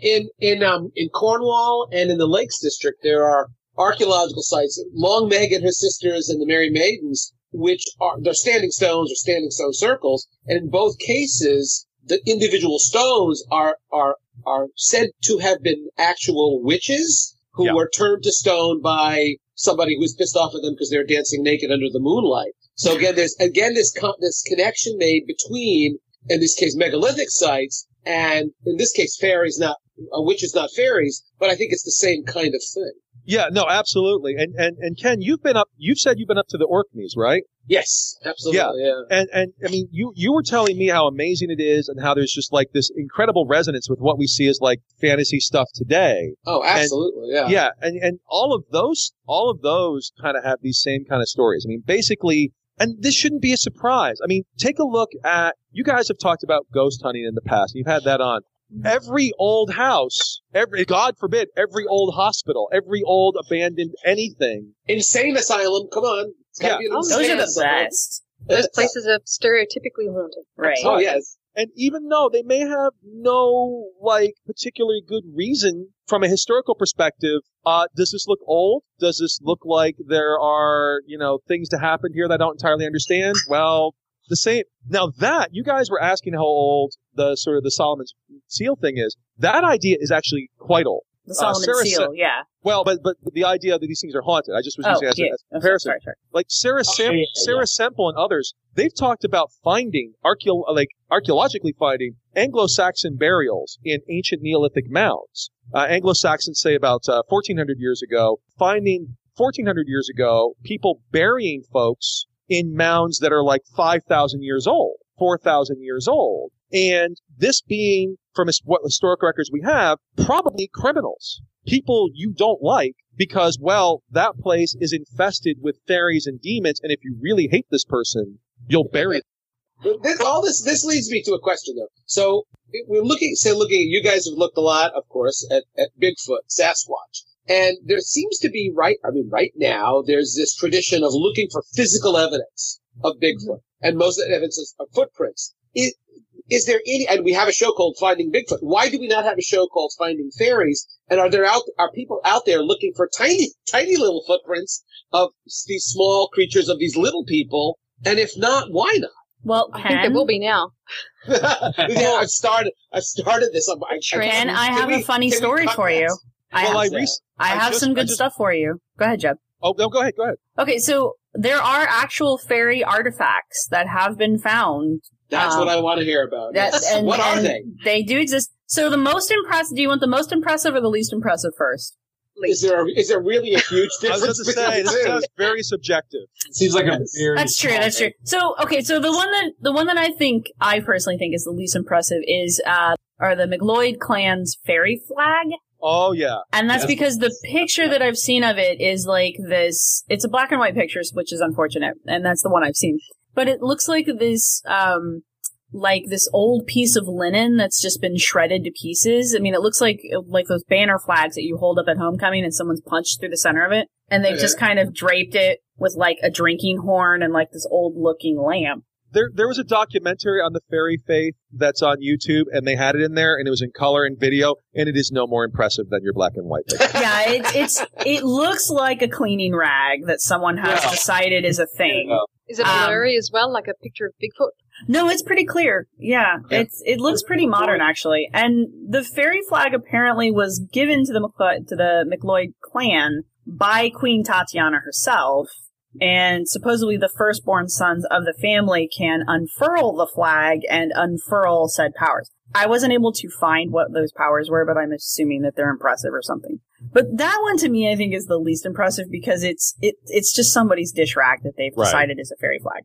In in um in Cornwall and in the Lakes District, there are archaeological sites. Long Meg and her sisters and the Merry Maidens, which are they're standing stones or standing stone circles, and in both cases, the individual stones are are are said to have been actual witches who Yeah. were turned to stone by somebody who was pissed off at them because they're dancing naked under the moonlight. So again, there's again this con- this connection made between, in this case, megalithic sites, and in this case, fairies, not uh, witches, not fairies. But I think it's the same kind of thing. Yeah, no, absolutely. And and and Ken, you've been up. You've said you've been up to the Orkneys, right? Yes, absolutely. Yeah. And and I mean, you you were telling me how amazing it is, and how there's just like this incredible resonance with what we see as like fantasy stuff today. Oh, And- absolutely. yeah. yeah, and and all of those, all of those kind of have these same kind of stories. I mean, basically, and this shouldn't be a surprise. I mean, take a look at you guys have talked about ghost hunting in the past. You've had that on. Every old house, every God forbid, every old hospital, every old abandoned anything. Insane asylum. Come on. Yeah. Those insane are the asylum. best. Those places are stereotypically haunted. Right. Oh yes. And even though they may have no like particularly good reason from a historical perspective, uh, does this look old? Does this look like there are, you know, things to happen here that I don't entirely understand? Well, the same. Now that you guys were asking how old the sort of the Solomon's seal thing is, that idea is actually quite old. The Uh, Solomon Sarah seal, yeah. Well, but but the idea that these things are haunted, I just was Oh, using it as, a- yeah. as a Oh, comparison. sorry, sorry. Like Sarah Sem- yeah, Sarah Semple and others, they've talked about finding archeo- like archaeologically finding Anglo-Saxon burials in ancient Neolithic mounds. Uh, Anglo-Saxons say about uh, 1400 years ago, finding 1400 years ago people burying folks in mounds that are like 5,000 years old, 4,000 years old, and this being from what historic records we have, probably criminals, people you don't like because, well, that place is infested with fairies and demons, and if you really hate this person, you'll bury them. This, all this this leads me to a question though. So we're looking, say, looking. You guys have looked a lot, of course, at, at Bigfoot, Sasquatch, and there seems to be right. I mean, right now there's this tradition of looking for physical evidence of Bigfoot, and most of the evidence is of footprints. Is, is there any? And we have a show called Finding Bigfoot. Why do we not have a show called Finding Fairies? And are there out are people out there looking for tiny, tiny little footprints of these small creatures of these little people? And if not, why not? Well, I think there will be now. yeah, I've started. I've started this. I'm, I, Ken, I can have we- a funny story for you. That? I Well, have, I, rec- I have just- some good just- stuff for you. Go ahead, Jeb. Oh, no, go ahead, go ahead. Okay, so there are actual fairy artifacts that have been found That's Um, what I want to hear about. That, Yes. and, what are and they? They do exist. So the most impressive. Do you want the most impressive or the least impressive first? Is there is there really a huge I was difference going to say, between this sounds very subjective. Seems like a very That's true. That's true. So okay, so the one that the one that I think I personally think is the least impressive is uh are the MacLeod clan's fairy flag. Oh yeah, And that's Yes. because the picture that I've seen of it is like this. It's a black and white picture, which is unfortunate, and that's the one I've seen. But it looks like this, um, like this old piece of linen that's just been shredded to pieces. I mean, it looks like like those banner flags that you hold up at homecoming, and someone's punched through the center of it, and they've just kind of draped it with like a drinking horn and like this old looking lamp. There, there was a documentary on the fairy faith that's on YouTube, and they had it in there, and it was in color and video, and it is no more impressive than your black and white picture. yeah, it, it's it looks like a cleaning rag that someone has Yeah. decided is a thing. Is it Um, blurry as well, like a picture of Bigfoot? No, it's pretty clear. Yeah, it's it looks pretty modern actually. And the fairy flag apparently was given to the MacLeod, to the MacLeod clan by Queen Tatiana herself. And supposedly the firstborn sons of the family can unfurl the flag and unfurl said powers. I wasn't able to find what those powers were, but I'm assuming that they're impressive or something. But that one to me, I think, is the least impressive because it's it it's just somebody's dish rack that they've Right. decided is a fairy flag.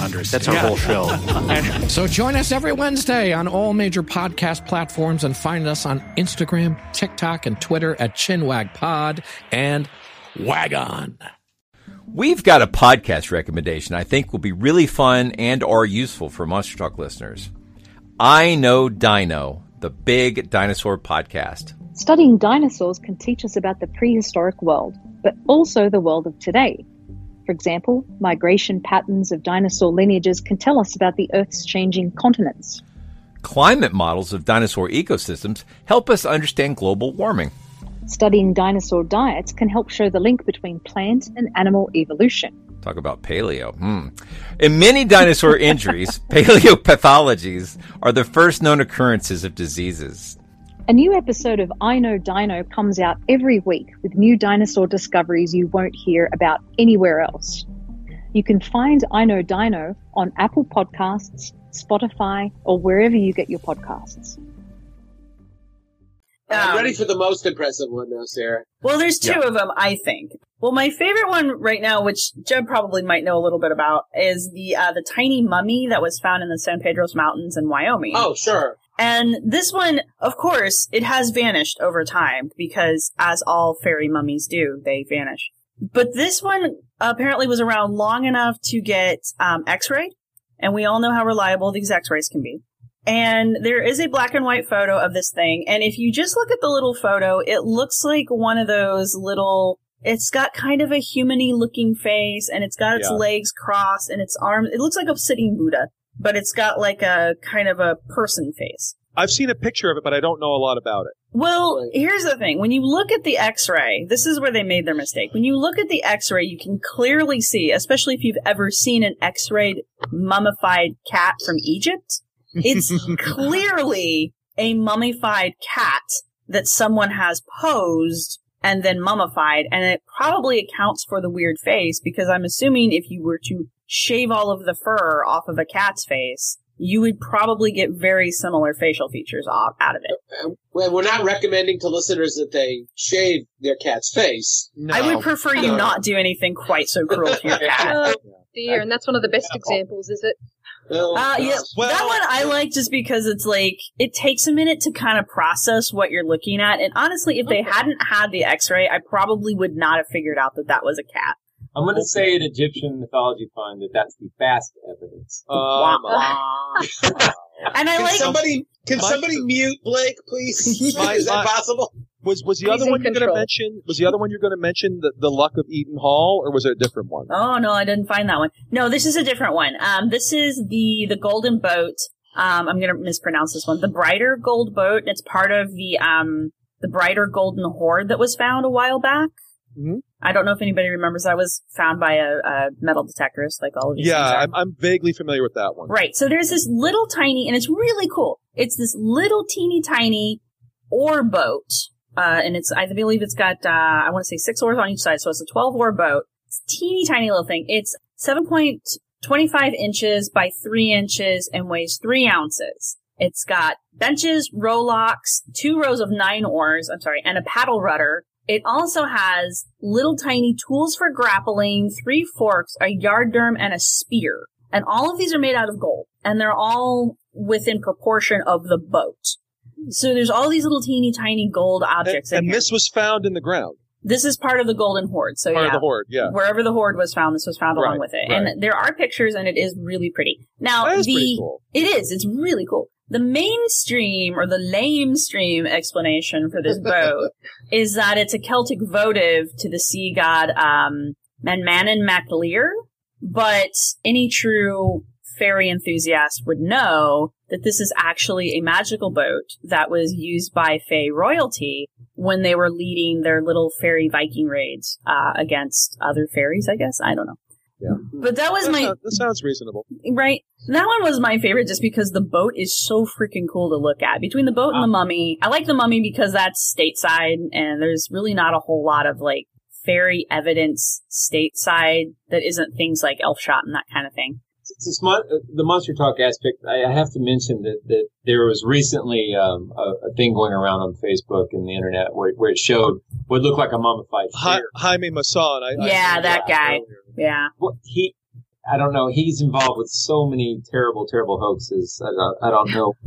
understand. That's our whole show. so join us every Wednesday on all major podcast platforms and find us on Instagram, TikTok, and Twitter at ChinwagPod and Wagon. We've got a podcast recommendation I think will be really fun and or useful for Monster Talk listeners. I Know Dino, the big dinosaur podcast. Studying dinosaurs can teach us about the prehistoric world, but also the world of today. For example, migration patterns of dinosaur lineages can tell us about the Earth's changing continents. Climate models of dinosaur ecosystems help us understand global warming. Studying dinosaur diets can help show the link between plant and animal evolution. Talk about paleo. Hmm. In many dinosaur injuries, paleopathologies are the first known occurrences of diseases. A new episode of I Know Dino comes out every week with new dinosaur discoveries you won't hear about anywhere else. You can find I Know Dino on Apple Podcasts, Spotify, or wherever you get your podcasts. I'm ready for the most impressive one now, Sarah. Well, there's two Yeah. of them, I think. Well, my favorite one right now, which Jeb probably might know a little bit about, is the uh, the tiny mummy that was found in the San Pedro's Mountains in Wyoming. Oh, sure. And this one, of course, it has vanished over time because, as all fairy mummies do, they vanish. But this one apparently was around long enough to get um, X-rayed, and we all know how reliable these X-rays can be. And there is a black and white photo of this thing, and if you just look at the little photo, it looks like one of those little. It's got kind of a humany looking face, and it's got its Yeah. legs crossed, and its arms. It looks like a sitting Buddha, but it's got like a kind of a person face. I've seen a picture of it, but I don't know a lot about it. Well, here's the thing. When you look at the x-ray, this is where they made their mistake. When you look at the x-ray, you can clearly see, especially if you've ever seen an x-rayed mummified cat from Egypt, it's clearly a mummified cat that someone has posed and then mummified, and it probably accounts for the weird face because I'm assuming if you were to shave all of the fur off of a cat's face, you would probably get very similar facial features off out of it. Well, we're not recommending to listeners that they shave their cat's face. I would prefer you No. not do anything quite so cruel to your cat. Oh dear, and that's one of the best examples, is it? Uh, yeah, that one I like just because it's like it takes a minute to kind of process what you're looking at. And honestly, if they hadn't had the X-ray, I probably would not have figured out that that was a cat. I'm going to say an Egyptian mythology find that that's the fast evidence. Um, And I Can like somebody can My- somebody mute Blake, please? My- Is that my- possible? Was was the He's other in one you're going to mention? Was the other one you're going to mention the, the luck of Eden Hall, or was it a different one? Oh no, I didn't find that one. No, this is a different one. Um, this is the the Golden Boat. Um, I'm gonna mispronounce this one. The Broighter Gold Boat. It's part of the um the Broighter Golden Hoard that was found a while back. Mhm. I don't know if anybody remembers. I was found by a, a metal detectorist, like all of these. Yeah. I'm, I'm vaguely familiar with that one. Right. So there's this little tiny, and it's really cool. It's this little teeny tiny oar boat. Uh, and it's, I believe it's got, uh, I want to say six oars on each side. So it's a 12 oar boat. It's a teeny tiny little thing. It's 7.25 inches by three inches and weighs three ounces. It's got benches, rowlocks, two rows of nine oars, I'm sorry, and a paddle rudder. It also has little tiny tools for grappling, three forks, a yardarm, and a spear. And all of these are made out of gold. And they're all within proportion of the boat. So there's all these little teeny tiny gold objects And here. this was found in the ground. This is part of the Golden Hoard. So yeah. Part yeah, of the hoard, yeah. wherever the Hoard was found, this was found along with it. right. And there are pictures, and it is really pretty. Now the cool. it is. It's really cool. The mainstream or the lamestream explanation for this boat is that it's a Celtic votive to the sea god um, Manannán mac Lir. But any true fairy enthusiast would know that this is actually a magical boat that was used by Fey royalty when they were leading their little fairy Viking raids uh, against other fairies. I guess I don't know. Yeah. But that was That my sounds- that sounds reasonable. Right. That one was my favorite just because the boat is so freaking cool to look at. Between the boat and the mummy, I like the mummy because that's stateside and there's really not a whole lot of like fairy evidence stateside that isn't things like elf shot and that kind of thing. It's this mon- uh, the monster talk aspect. I, I have to mention that, that there was recently um, a, a thing going around on Facebook and the internet where, where it showed what looked like a mummified Hi, figure. Jaime Maussan. I, I yeah, know that guy. Yeah. Well, he, I don't know. He's involved with so many terrible, terrible hoaxes. I don't, I don't know.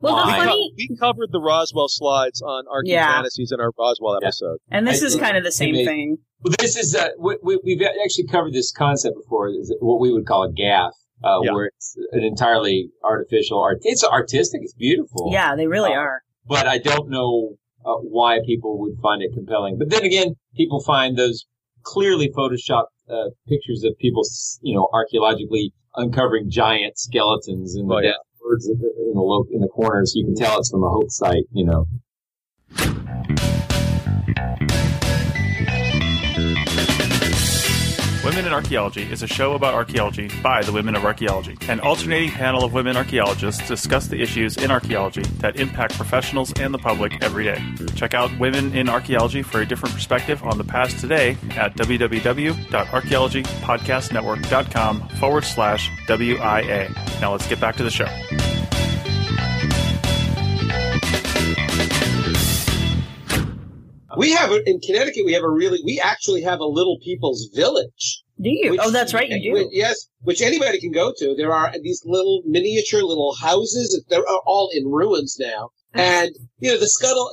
Well, the why. funny, We covered the Roswell slides on Archy Yeah. Fantasies in our Roswell episode. and this I- is kind of the same Amazing. thing. Well, this is uh, we, we, we've actually covered this concept before. Is what we would call a gaff, uh, Yeah. where it's an entirely artificial art. It's artistic. It's beautiful. Yeah, they really Uh, are. but I don't know uh, why people would find it compelling. But then again, people find those clearly photoshopped uh, pictures of people, you know, archaeologically uncovering giant skeletons in the Oh, yeah. birds in the in the, lo- in the corners. You can tell it's from a hoax site, you know. Women in Archaeology is a show about archaeology by the women of archaeology. An alternating panel of women archaeologists discuss the issues in archaeology that impact professionals and the public every day. Check out Women in Archaeology for a different perspective on the past today at www.archaeologypodcastnetwork.com forward slash WIA. Now let's get back to the show. We have a, in Connecticut. We have a really. We actually have a little people's village. Do you? Which- oh, that's right, you do. yes, which anybody can go to. There are these little miniature little houses. They're all in ruins now. Uh-huh. And you know the scuttle.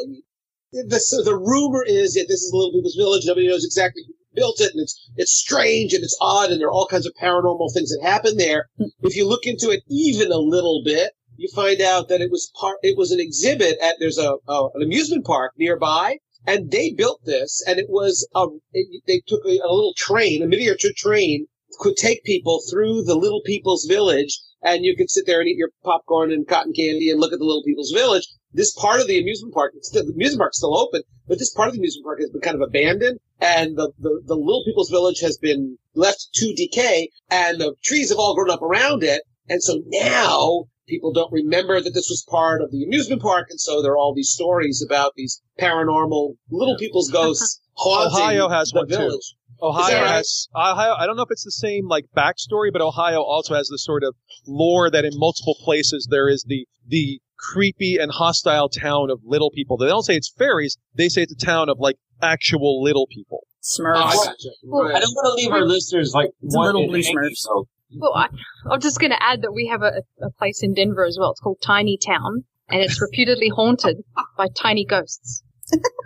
The so the rumor is that this is a Little People's Village. Nobody knows exactly who built it, and it's it's strange and it's odd, and there are all kinds of paranormal things that happen there. Hmm. if you look into it even a little bit, you find out that it was part. It was an exhibit at there's a, a an amusement park nearby, and they built this, and it was a. It, they took a, a little train, a miniature train, could take people through the Little People's Village, and you could sit there and eat your popcorn and cotton candy and look at the Little People's Village. This part of the amusement park, still, the amusement park's still open, but this part of the amusement park has been kind of abandoned, and the, the, the Little People's Village has been left to decay, and the trees have all grown up around it, and so now people don't remember that this was part of the amusement park, and so there are all these stories about these paranormal Little People's ghosts haunting Ohio has the one village. Is Ohio right? has Ohio. I don't know if it's the same like backstory, but Ohio also has this sort of lore that in multiple places there is the the creepy and hostile town of little people. They don't say it's fairies; they say it's a town of like actual little people. Smurfs. Oh, I gotcha. I don't want to leave our listeners like It's a one little in blue anger, Smurfs. though. Well, I, I'm just going to add that we have a, a place in Denver as well. It's called Tiny Town, and it's reputedly haunted by tiny ghosts.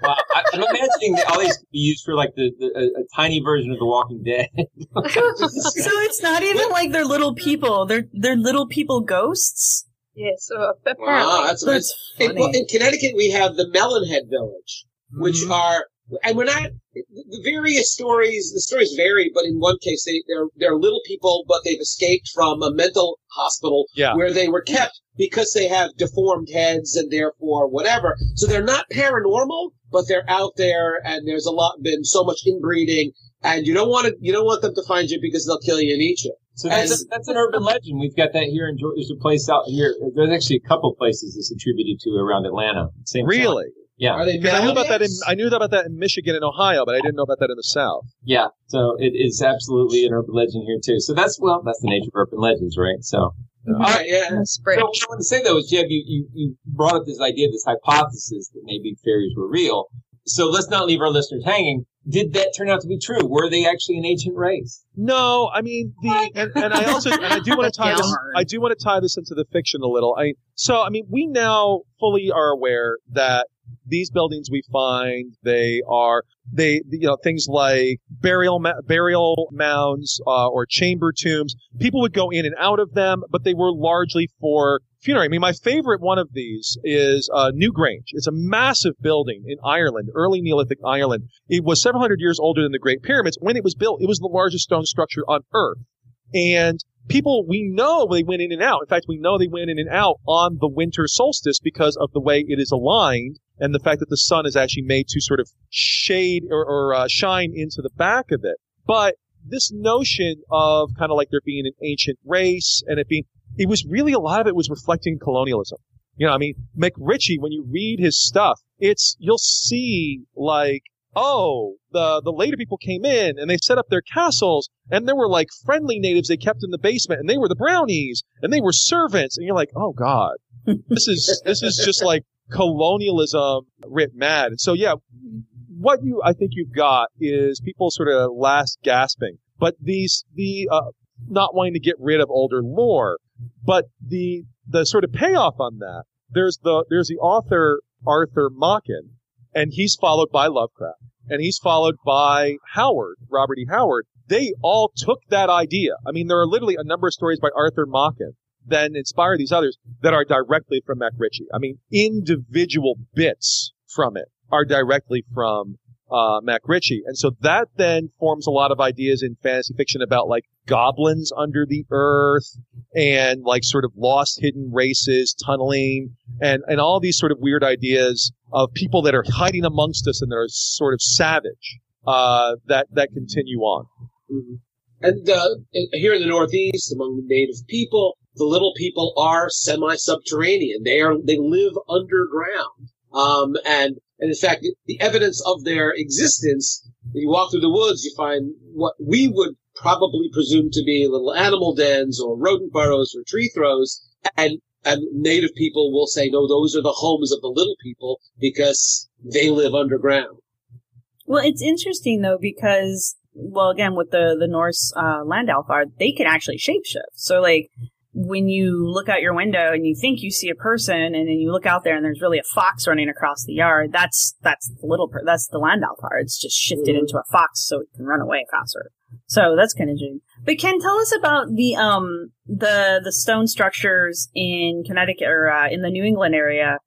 Wow, I, I'm imagining that all these could be used for like the, the a, a tiny version of The Walking Dead. so it's not even like they're little people. They're they're little people ghosts. Yes, uh, apparently. Wow, that's nice. In, well, in Connecticut, we have the Melonhead Village, which Mm-hmm. are, and we're not, the various stories, the stories vary, but in one case, they, they're, they're little people, but they've escaped from a mental hospital Yeah. where they were kept because they have deformed heads and therefore whatever. So they're not paranormal, but they're out there and there's a lot, been so much inbreeding and you don't want to, you don't want them to find you because they'll kill you and eat you. So that's, And- a, that's an urban legend. We've got that here in Georgia. There's a place out here. There's actually a couple places it's attributed to around Atlanta. Same Really? Yeah. Are they Because I knew about that in I knew about that in Michigan and Ohio, but I didn't know about that in the South. Yeah. So it is absolutely an urban legend here too. So that's well, that's the nature of urban legends, right? So. All right, yeah. So what I want to say though is, Jeb, you, you, you brought up this idea, this hypothesis that maybe fairies were real. So let's not leave our listeners hanging. Did that turn out to be true? Were they actually an ancient race? No, I mean the and, and I also and I do want to tie this I do want to tie this into the fiction a little. I so I mean we now fully are aware that these buildings we find they are they you know things like burial burial mounds uh, or chamber tombs. People would go in and out of them, but they were largely for funerary. I mean, my favorite one of these is uh, Newgrange. It's a massive building in Ireland, early Neolithic Ireland. It was several hundred years older than the Great Pyramids. When it was built, it was the largest stone structure on Earth. And people, we know they went in and out. In fact, we know they went in and out on the winter solstice because of the way it is aligned and the fact that the sun is actually made to sort of shade or, or uh, shine into the back of it. But this notion of kind of like there being an ancient race and it being, it was really a lot of it was reflecting colonialism. You know, I mean, MacRitchie, when you read his stuff, it's, you'll see like, oh, the, the later people came in and they set up their castles and there were like friendly natives they kept in the basement and they were the brownies and they were servants and you're like, oh God, this is, this is just like colonialism writ mad. And so yeah, what you, I think you've got is people sort of last gasping, but these, the, uh, not wanting to get rid of older lore, but the, the sort of payoff on that, there's the, there's the author Arthur Machen, and he's followed by Lovecraft, and he's followed by Howard, Robert E. Howard. They all took that idea. I mean, there are literally a number of stories by Arthur Machen that inspire these others that are directly from MacRitchie. I mean, individual bits from it are directly from uh, MacRitchie. And so that then forms a lot of ideas in fantasy fiction about like goblins under the earth and like sort of lost hidden races tunneling and, and all these sort of weird ideas of people that are hiding amongst us and that are sort of savage, uh, that, that continue on. Mhm. And uh, here in the Northeast, among the native people, the little people are semi-subterranean. They are they live underground, um, and and in fact, the evidence of their existence. You walk through the woods, you find what we would probably presume to be little animal dens or rodent burrows or tree throws, and and native people will say, no, those are the homes of the little people because they live underground. Well, it's interesting though because, well, again with the the Norse uh, Landalfar, they can actually shapeshift. So like when you look out your window and you think you see a person, and then you look out there and there's really a fox running across the yard, that's that's the little per- that's the Landalfar. It's just shifted into a fox so it can run away faster. So that's kind of interesting. But Ken, tell us about the um the the stone structures in Connecticut or uh, in the New England area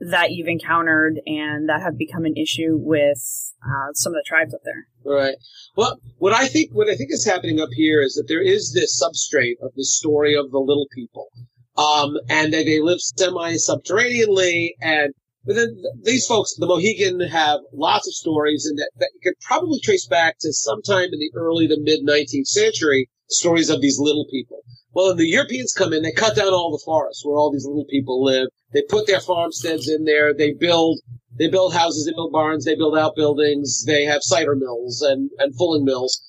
that you've encountered and that have become an issue with uh, some of the tribes up there. Right. Well, what I think what I think is happening up here is that there is this substrate of the story of the little people, um, and that they live semi-subterraneanly. And but then these folks, the Mohegan, have lots of stories, and that, that you could probably trace back to sometime in the early to mid 19th century. Stories of these little people. Well, the Europeans come in, they cut down all the forests where all these little people live. They put their farmsteads in there. They build they build houses, they build barns, they build outbuildings, they have cider mills and, and fulling mills.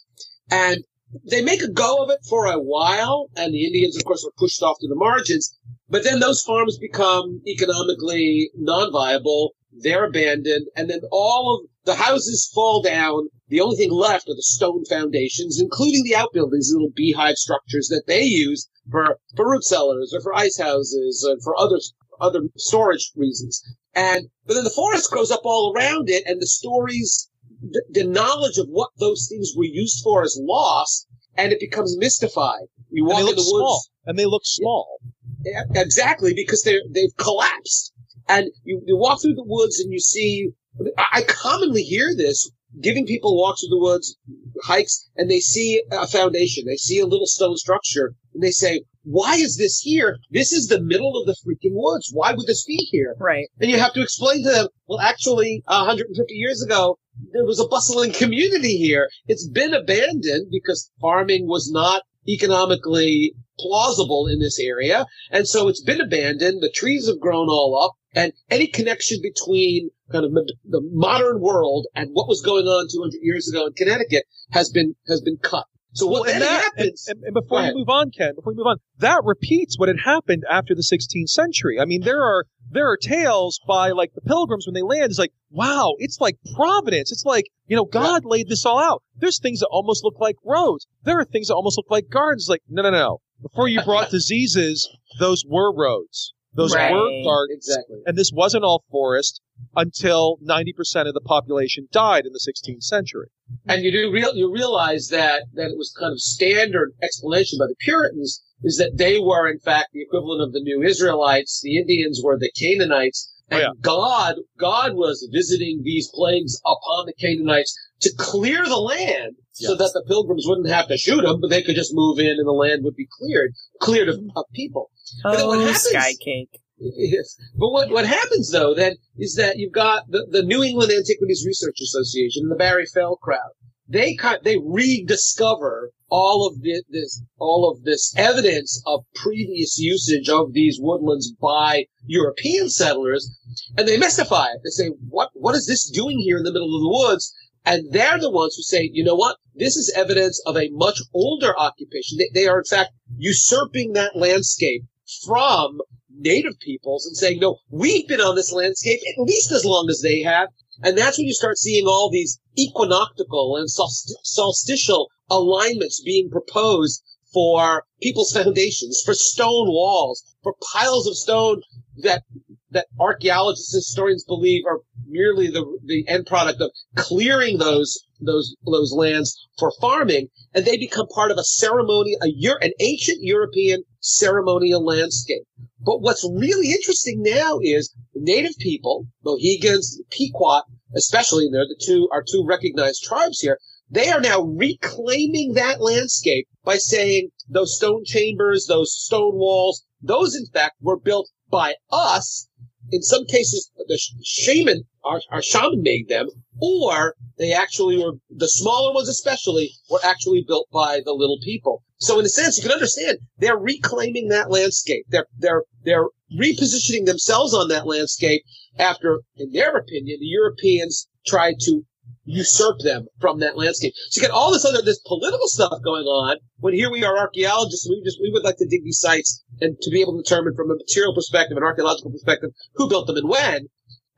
And they make a go of it for a while, and the Indians, of course, are pushed off to the margins. But then those farms become economically non-viable. They're abandoned, and then all of the houses fall down. The only thing left are the stone foundations, including the outbuildings, little beehive structures that they use for, for root cellars or for ice houses and for other, other storage reasons. And, but then the forest grows up all around it and the stories, the, the knowledge of what those things were used for is lost and it becomes mystified. You And walk they in look the woods. small. And they look small. Yeah, exactly, because they're, they've collapsed. And you, you walk through the woods and you see, I commonly hear this, giving people walks through the woods, hikes, and they see a foundation. They see a little stone structure and they say, why is this here? This is the middle of the freaking woods. Why would this be here? Right. And you have to explain to them, well, actually, 150 years ago, there was a bustling community here. It's been abandoned because farming was not economically plausible in this area. And so it's been abandoned. The trees have grown all up and any connection between kind of the modern world and what was going on 200 years ago in Connecticut has been, has been cut. So what Well, and that- happens? And, and before we move on, Ken, before we move on, that repeats what had happened after the 16th century. I mean, there are there are tales by like the pilgrims when they land. It's like, wow, it's like Providence. It's like you know, God laid this all out. There's things that almost look like roads. There are things that almost look like gardens. Like, no, no, no. Before you brought diseases, those were roads. Those Right. were gardens. Exactly. And this wasn't all forest until 90% of the population died in the 16th century. And you do real, you realize that, that it was kind of standard explanation by the Puritans is that they were in fact the equivalent of the new Israelites. The Indians were the Canaanites. Oh, and God, God was visiting these plagues upon the Canaanites to clear the land so that the pilgrims wouldn't have to shoot them, but they could just move in and the land would be cleared, cleared of, of people. But what Oh, happens- sky cake. Yes. But what, what happens though then is that you've got the, the New England Antiquities Research Association and the Barry Fell crowd. They kind, they rediscover all of this, this, all of this evidence of previous usage of these woodlands by European settlers and they mystify it. They say, what, what is this doing here in the middle of the woods? And they're the ones who say, you know what? This is evidence of a much older occupation. They, they are in fact usurping that landscape from native peoples and saying, no, we've been on this landscape at least as long as they have. And that's when you start seeing all these equinoctial and solstitial alignments being proposed for people's foundations, for stone walls, for piles of stone that that archaeologists and historians believe are merely the the end product of clearing those those those lands for farming, and they become part of a ceremony, a Euro, an ancient European ceremonial landscape. But what's really interesting now is native people, Mohegans, Pequot, especially, they're the two are two recognized tribes here. They are now reclaiming that landscape by saying those stone chambers, those stone walls, those in fact were built by us. In some cases, the sh- shaman, our, our shaman made them, or they actually were, the smaller ones especially, were actually built by the little people. So in a sense, you can understand they're reclaiming that landscape. They're, they're, they're repositioning themselves on that landscape after, in their opinion, the Europeans tried to usurp them from that landscape. So you get all this other, this political stuff going on when here we are archaeologists we just, we would like to dig these sites and to be able to determine from a material perspective, an archaeological perspective, who built them and when.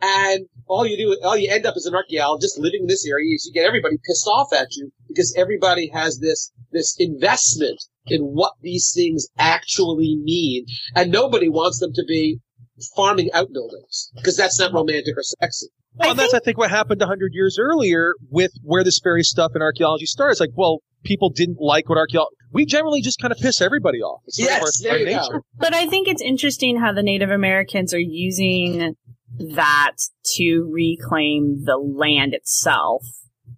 And all you do, all you end up as an archaeologist living in this area is you get everybody pissed off at you because everybody has this, this investment in what these things actually mean. And nobody wants them to be farming outbuildings because that's not romantic or sexy. Well, and that's, I think, what happened 100 years earlier with where this very stuff in archaeology starts. Like, well, people didn't like what archaeology, we generally just kind of piss everybody off. It's Yes, our, there our you nature. go. But I think it's interesting how the Native Americans are using that to reclaim the land itself.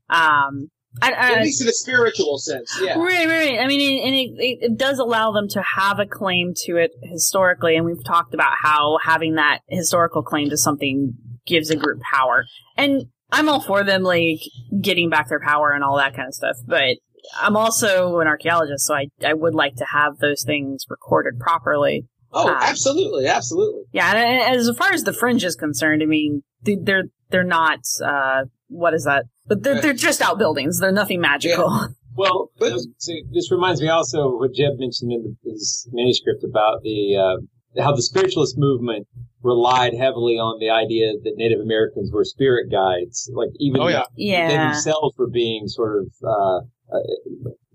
Um, I, I, At least in a spiritual sense, yeah. Right, right, right. I mean, and it, it, does allow them to have a claim to it historically, and we've talked about how having that historical claim to something gives a group power. And I'm all for them, like, getting back their power and all that kind of stuff, but I'm also an archaeologist, so I, I would like to have those things recorded properly. Oh, Um, absolutely, absolutely. Yeah, and as far as the fringe is concerned, I mean, they- they're they're not uh, what is that? But they're they're just outbuildings. They're nothing magical. Well, this reminds me also of what Jeb mentioned in his manuscript about the uh, how the spiritualist movement relied heavily on the idea that Native Americans were spirit guides, like even Oh, yeah. they Yeah. themselves were being sort of uh, uh,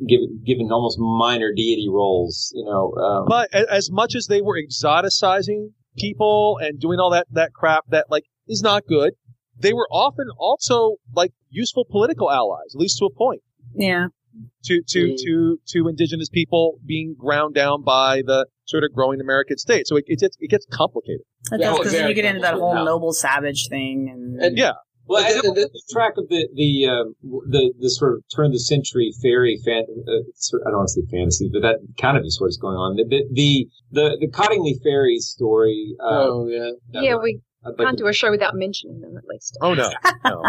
given given almost minor deity roles, you know. Um, But as much as they were exoticizing people and doing all that, that crap, that like is not good. They were often also like useful political allies, at least to a point. Yeah. To to to to indigenous people being ground down by the sort of growing American state. So it it, gets- it gets complicated. That does because then you get into that whole noble savage thing, and, yeah. Well, I don't keep track of the the um, the the sort of turn of the century fairy fan. Uh, I don't want to say fantasy, but that kind of is what is going on. The the the, the Cottingley fairy story. Uh, Oh, yeah. Yeah, we I'd like can't to- do a show without mentioning them at least. Oh no. no.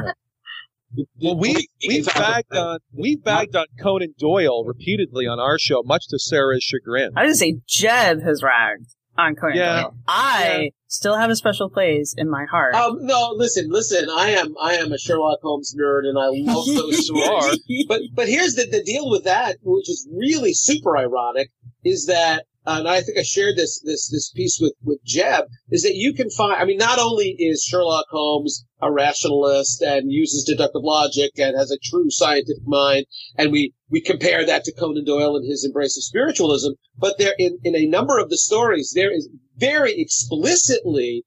Well, we we've bagged on we've bagged on Conan Doyle repeatedly on our show, much to Sarah's chagrin. I was gonna say Jeb has ragged on Conan Yeah. Doyle. I still have a special place in my heart. Um, no, listen, listen. I am, I am a Sherlock Holmes nerd, and I love those stories. but, but here's the the deal with that, which is really super ironic, is that, and I think I shared this this this piece with with Jeb, is that you can find. I mean, not only is Sherlock Holmes a rationalist and uses deductive logic and has a true scientific mind, and we we compare that to Conan Doyle and his embrace of spiritualism, but there in in a number of the stories there is very explicitly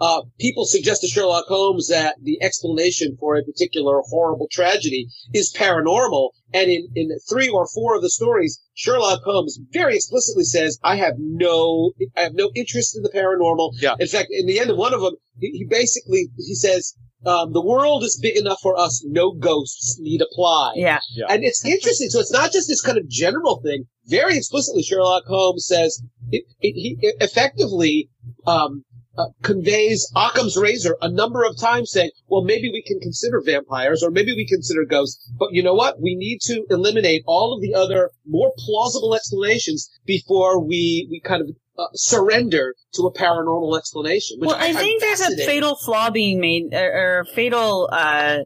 uh, people suggest to Sherlock Holmes that the explanation for a particular horrible tragedy is paranormal. And in, in three or four of the stories, Sherlock Holmes very explicitly says, I have no, I have no interest in the paranormal. Yeah. In fact, in the end of one of them, he, he basically, he says, um, the world is big enough for us. No ghosts need apply. Yeah. Yeah. And it's interesting. So it's not just this kind of general thing. Very explicitly, Sherlock Holmes says it, it, he effectively um, uh, conveys Occam's razor a number of times, saying, "Well, maybe we can consider vampires, or maybe we consider ghosts, but you know what? We need to eliminate all of the other more plausible explanations before we we kind of uh, surrender to a paranormal explanation." Which well, I, find think there's a fatal flaw being made, or, or a fatal uh,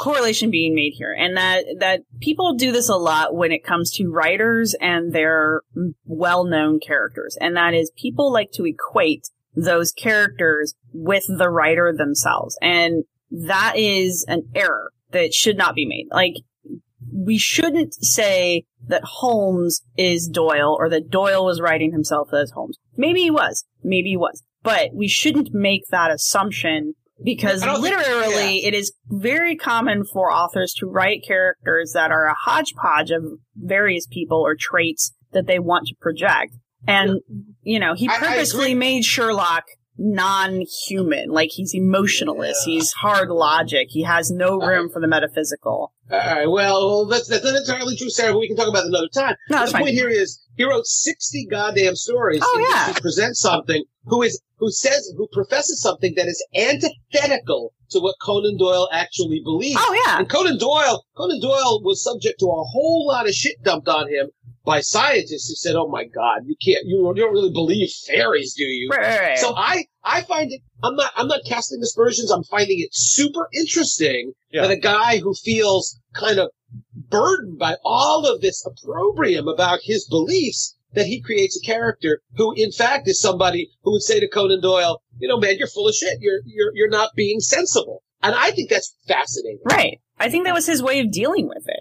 correlation being made here, and that that people do this a lot when it comes to writers and their well-known characters, and that is people like to equate those characters with the writer themselves, and that is an error that should not be made. Like we shouldn't say that Holmes is Doyle or that Doyle was writing himself as Holmes. Maybe he was. Maybe he was. But we shouldn't make that assumption because don't think- literally it is very common for authors to write characters that are a hodgepodge of various people or traits that they want to project. And, you know, he I- I purposely made Sherlock non-human. Like he's emotionalist. He's hard logic. He has no room for the metaphysical. All right. Well, that's, that's not entirely true, Sarah. But we can talk about it another time. No, the fine. point here is he wrote sixty goddamn stories. Oh, yeah. he presents something who is who says who professes something that is antithetical to what Conan Doyle actually believes. Oh, yeah. And Conan Doyle, Conan Doyle was subject to a whole lot of shit dumped on him by scientists who said, "Oh my God, you can't, you, you don't really believe fairies, do you?" Right, right, right. So I, I find it. I'm not, I'm not casting aspersions. I'm finding it super interesting Yeah. that a guy who feels kind of burdened by all of this opprobrium about his beliefs that he creates a character who, in fact, is somebody who would say to Conan Doyle, "You know, man, you're full of shit. You're, you're, you're not being sensible." And I think that's fascinating. Right. I think that was his way of dealing with it.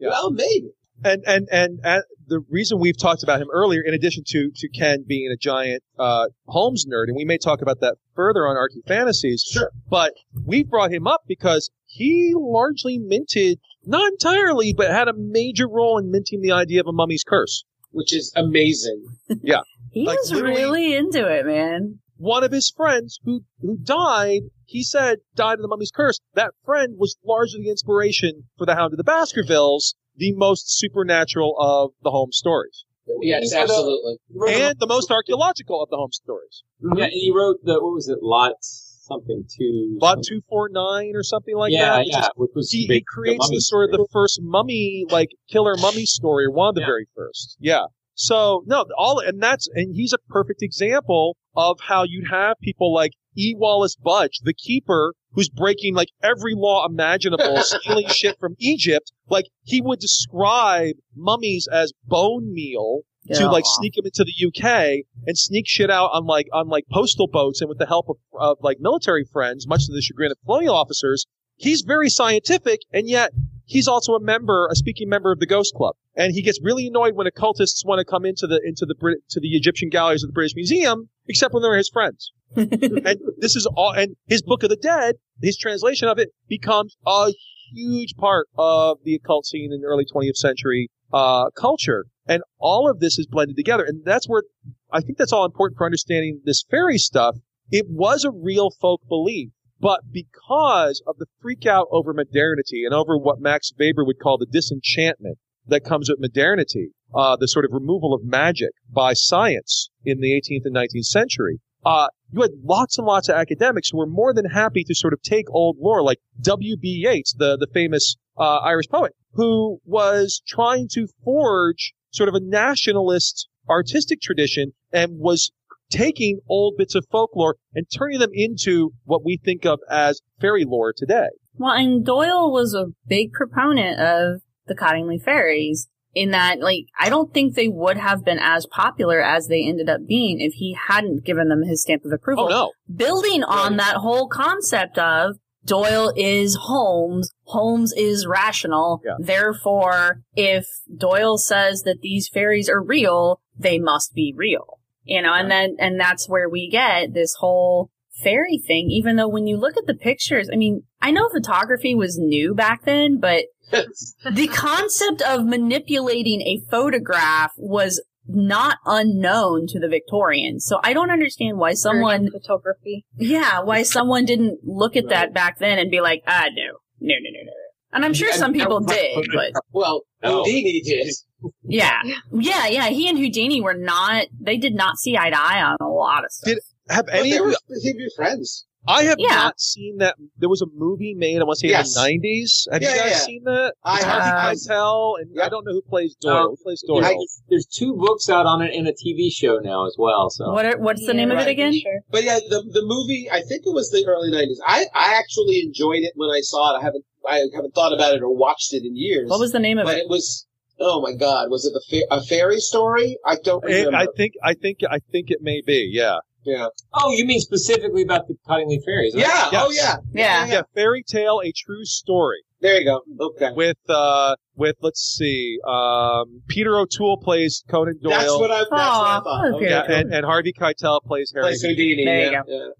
Well, maybe. And and and uh, the reason we've talked about him earlier, in addition to to Ken being a giant uh, Holmes nerd, and we may talk about that further on ArchyFantasies. Sure. But we brought him up because he largely minted, not entirely, but had a major role in minting the idea of a mummy's curse. which is amazing. Yeah. He Like, was really into it, man. One of his friends who who died, he said, died of the mummy's curse. That friend was largely the inspiration for the Hound of the Baskervilles, the most supernatural of the Holmes stories. Yes, He absolutely. he wrote a- And the most archaeological of the Holmes stories. Yeah, and he wrote the what was it, Lot something two. Lot 249 or something like yeah, that. which yeah, is- which was he, big- he creates mummy the sort of the first mummy, like killer mummy story, one of the Yeah. very first. Yeah. So no, all and that's and he's a perfect example of how you'd have people like E. Wallis Budge, the keeper, who's breaking like every law imaginable, stealing shit from Egypt. Like he would describe mummies as bone meal to like Yeah. sneak them into the UK and sneak shit out on like on like postal boats and with the help of, of like military friends, much to the chagrin of colonial officers. He's very scientific, and yet he's also a member, a speaking member of the Ghost Club, and he gets really annoyed when occultists want to come into the into the Brit- to the Egyptian galleries of the British Museum, except when they're his friends. and this is all, and his Book of the Dead, his translation of it becomes a huge part of the occult scene in the early 20th century uh, culture. And all of this is blended together. And that's where I think that's all important for understanding this fairy stuff. It was a real folk belief. But because of the freak out over modernity and over what Max Weber would call the disenchantment that comes with modernity, uh, the sort of removal of magic by science in the 18th and 19th century, uh, you had lots and lots of academics who were more than happy to sort of take old lore, like W.B. Yeats, the, the famous uh, Irish poet, who was trying to forge sort of a nationalist artistic tradition and was taking old bits of folklore and turning them into what we think of as fairy lore today. Well, and Doyle was a big proponent of the Cottingley fairies in that, like, I don't think they would have been as popular as they ended up being if he hadn't given them his stamp of approval. Oh, no. Building on that whole concept of Doyle is Holmes, Holmes is rational, therefore, if Doyle says that these fairies are real, they must be real. You know, and then, and that's where we get this whole fairy thing, even though when you look at the pictures, I mean, I know photography was new back then, but the concept of manipulating a photograph was not unknown to the Victorians. So I don't understand why someone photography. Yeah, why someone didn't look at that back then and be like, ah, no, no, no, no, no. And I'm sure some people did, but well, Houdini did. Yeah, yeah, yeah. He and Houdini were not. They did not see eye to eye on a lot of stuff. Did have But any they of were you? he'd be friends. I have Yeah. not seen that. There was a movie made, I want to say Yes. in the 90s. Have Yeah, you guys yeah. seen that? I It's have. Harvey Keitel, and I don't know who plays Doyle. No. who plays Doyle? There's, there's two books out on it and a TV show now as well. So What are, what's the name of it again? But yeah, the the movie I think it was the early nineties. I I actually enjoyed it when I saw it. I haven't I haven't thought about it or watched it in years. What was the name of but it? it was oh my god, was it the fa- a fairy story? I don't It- remember. I think, I think, I think it may be. Yeah. yeah. Oh, you mean specifically about the Cottingley fairies? Yeah. right? Oh yeah. Yeah. Yeah. Fairy tale, a true story. There you go. Okay. With uh, with let's see, um, Peter O'Toole plays Conan Doyle. That's what I. That's what I thought. okay. Okay. yeah, and, and Harvey Keitel plays Harry. Plays Houdini. There you yeah, go.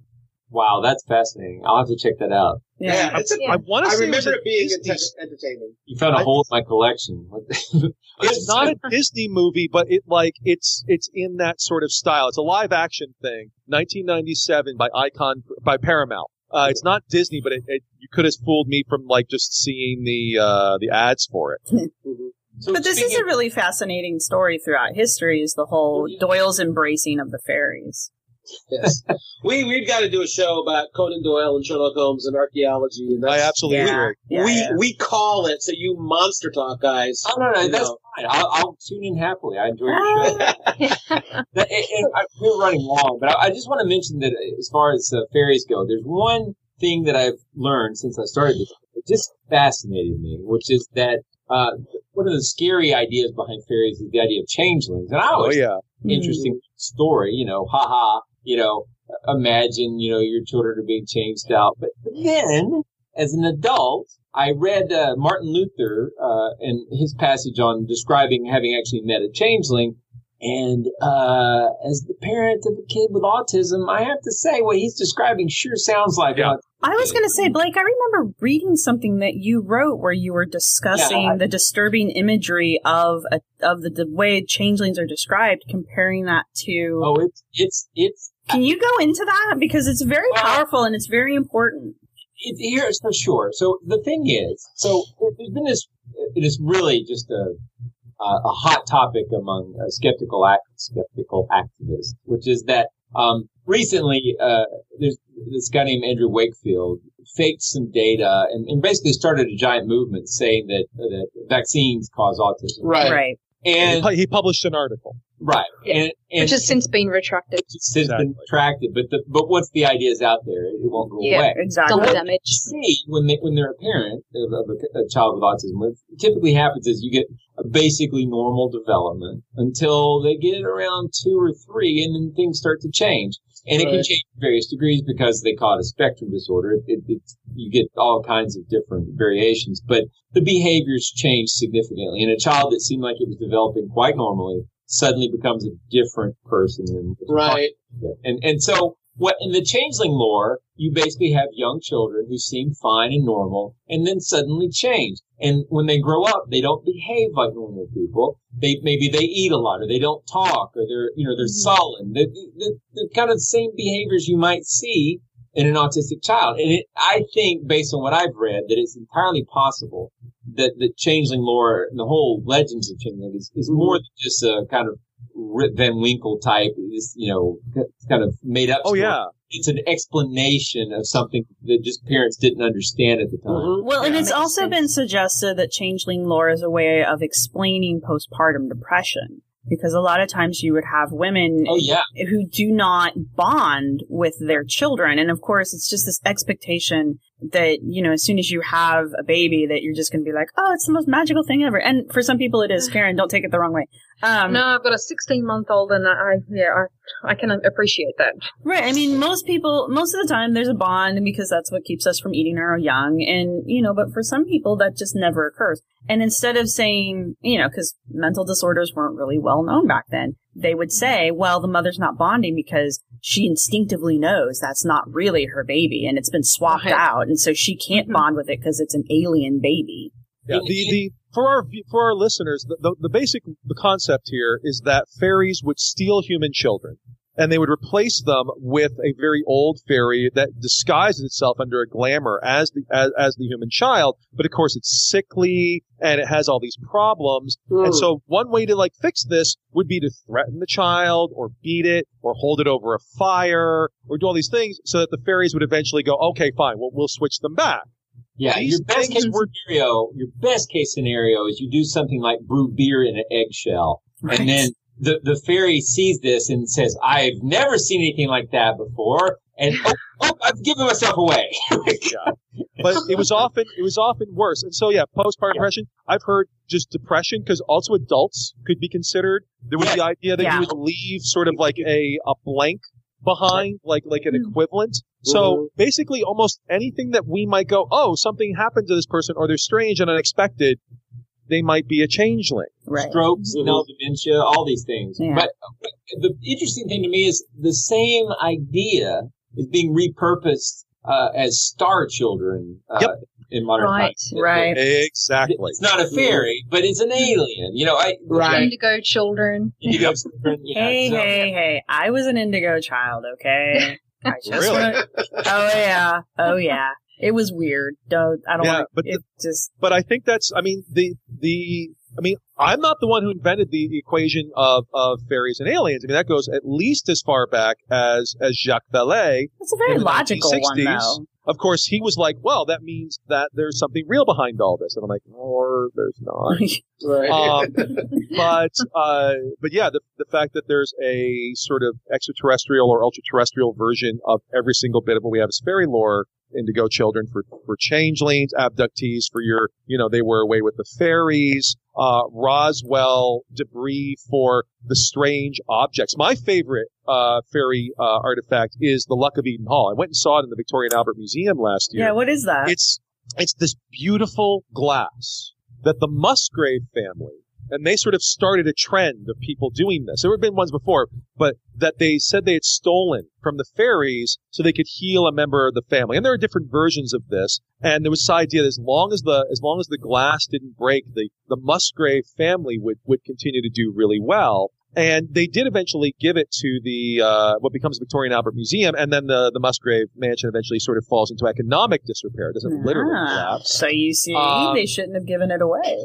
Yeah. Wow, that's fascinating. I'll have to check that out. Yeah, Yeah. it's a, I want to say it was remember a it being Disney- entertaining. You found a I- hole in my collection. It's not a Disney movie, but it like it's it's in that sort of style. It's a live action thing, 1997 by Icon by Paramount. Uh, it's not Disney, but it, it you could have fooled me from like just seeing the uh, the ads for it. So But this is speaking- a really fascinating story throughout history. Is the whole Doyle's embracing of the fairies? Yes. we we've got to do a show about Conan Doyle and Sherlock Holmes and archaeology. And I absolutely Yeah. agree. Yeah, we yeah. we call it so you monster talk guys. Oh no, no, that's know. fine. I'll, I'll tune in happily. I enjoy your show. That- and- and I- we're running long, but I, I just want to mention that as far as uh, fairies go, there's one thing that I've learned since I started this. It just fascinated me, which is that uh, one of the scary ideas behind fairies is the idea of changelings, and I Oh always yeah, interesting story, you know, haha, you know, imagine, you know, your children are being changed out. But then, as an adult, I read uh, Martin Luther uh, and his passage on describing having actually met a changeling. And uh, as the parent of a kid with autism, I have to say what he's describing sure sounds like Yeah. autism. I was going to say, Blake, I remember reading something that you wrote where you were discussing Yeah. the disturbing imagery of a, of the, the way changelings are described, comparing that to. Oh, it's it's it's Can you go into that because it's very Well- powerful and it's very important. it, here's for sure. So the thing is, so there's been this. It is really just a a, a hot topic among uh, skeptical act, skeptical activists, which is that um, recently uh, there's this guy named Andrew Wakefield faked some data and, and basically started a giant movement saying that that vaccines cause autism. Right. Right. And he published an article. Right. And, and Which has since been retracted. it's since been retracted, but the but once the idea is out there, it won't go Yeah, away. Exactly. Double damage. you see when they when they're a parent of, of a, a child with autism, what typically happens is you get a basically normal development until they get around two or three, and then things start to change. And it can change to various degrees because they call it a spectrum disorder. It, it, it's you get all kinds of different variations, but the behaviors change significantly. And a child that seemed like it was developing quite normally suddenly becomes a different person. And Right. and and so what in the changeling lore, you basically have young children who seem fine and normal, and then suddenly change. And when they grow up, they don't behave like normal people. They maybe they eat a lot, or they don't talk, or they're you know they're mm-hmm. sullen. They're, they're, they're kind of the same behaviors you might see in an autistic child. And it, I think, based on what I've read, that it's entirely possible that the changeling lore, and the whole legends of changeling, is, is more than just a kind of Rip Van Winkle type, is you know, kind of made up. Oh, story. yeah. it's an explanation of something that just parents didn't understand at the time. Mm-hmm. Well, and it's also been suggested that changeling lore is a way of explaining postpartum depression. Because a lot of times you would have women Oh, yeah. who do not bond with their children. And of course, it's just this expectation that, you know, as soon as you have a baby, that you're just going to be like, oh, it's the most magical thing ever. And for some people it is. Karen, don't take it the wrong way. Um, no, I've got a 16 month old, and I yeah, I, I can appreciate that. Right. I mean, most people, most of the time, there's a bond because that's what keeps us from eating our young. And, you know, but for some people, that just never occurs. And instead of saying, you know, because mental disorders weren't really well known back then, they would say, well, the mother's not bonding because she instinctively knows that's not really her baby and it's been swapped Right. out. And so she can't mm-hmm. bond with it because it's an alien baby. Yeah, the, the for our for our listeners, the, the the basic the concept here is that fairies would steal human children, and they would replace them with a very old fairy that disguises itself under a glamour as the as, as the human child, but of course it's sickly and it has all these problems. And mm. so one way to like fix this would be to threaten the child or beat it or hold it over a fire or do all these things so that the fairies would eventually go, okay, fine, we'll, we'll switch them back. Yeah, These your best case scenario, your best case scenario is you do something like brew beer in an eggshell, Right. and then the the fairy sees this and says, "I've never seen anything like that before," and oh, oh I've given myself away. Oh but it was often it was often worse. And so yeah, postpartum depression. I've heard just depression because also adults could be considered. There was the idea that Yeah. you would leave sort of like a a blank behind, like like an mm-hmm. equivalent. So mm-hmm. basically, almost anything that we might go, oh, something happened to this person, or they're strange and unexpected. They might be a changeling. Right. Strokes, you know, dementia, all these things. Yeah. But but the interesting thing to me is the same idea is being repurposed uh, as star children uh, in modern Right, times. right. Exactly. It's not a fairy, but it's an alien. You know, I Indigo children. Indigo children. Yeah, hey, so- hey, hey! I was an indigo child, okay? I just Really? wanna- oh yeah, oh yeah. It was weird. Don't I don't Yeah, but it just But I think that's, I mean, the, the, I mean, I'm not the one who invented the equation of, of fairies and aliens. I mean, that goes at least as far back as, as Jacques Vallée. It's a very the logical one, though. Of course, he was like, well, that means that there's something real behind all this. And I'm like, or there's not. Um, but uh, but yeah, the the fact that there's a sort of extraterrestrial or ultra-terrestrial version of every single bit of what we have as fairy lore. Indigo children for for changelings, abductees for your you know they were away with the fairies. Uh, Roswell debris for the strange objects. My favorite uh, fairy uh, artifact is the Luck of Eden Hall. I went and saw it in the Victorian Albert Museum last year. Yeah, what is that? It's it's this beautiful glass that the Musgrave family and they sort of started a trend of people doing this. There have been ones before, but that they said they had stolen from the fairies so they could heal a member of the family. And there are different versions of this. And there was this idea that as long as the as long as the glass didn't break, the the Musgrave family would would continue to do really well. And they did eventually give it to the uh, what becomes Victorian Albert Museum, and then the the Musgrave Mansion eventually sort of falls into economic disrepair. It doesn't literally Ah, collapse. so you see, Um, they shouldn't have given it away.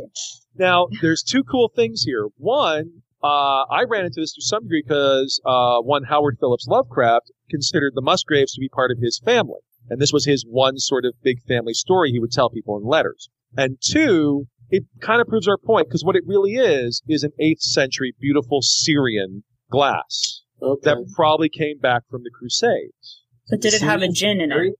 Now, there's two cool things here. One, uh, I ran into this to some degree because uh, one Howard Phillips Lovecraft considered the Musgraves to be part of his family, and this was his one sort of big family story he would tell people in letters. And two, it kind of proves our point because what it really is is an eighth century beautiful Syrian glass that probably came back from the Crusades. But did it have a gin in it?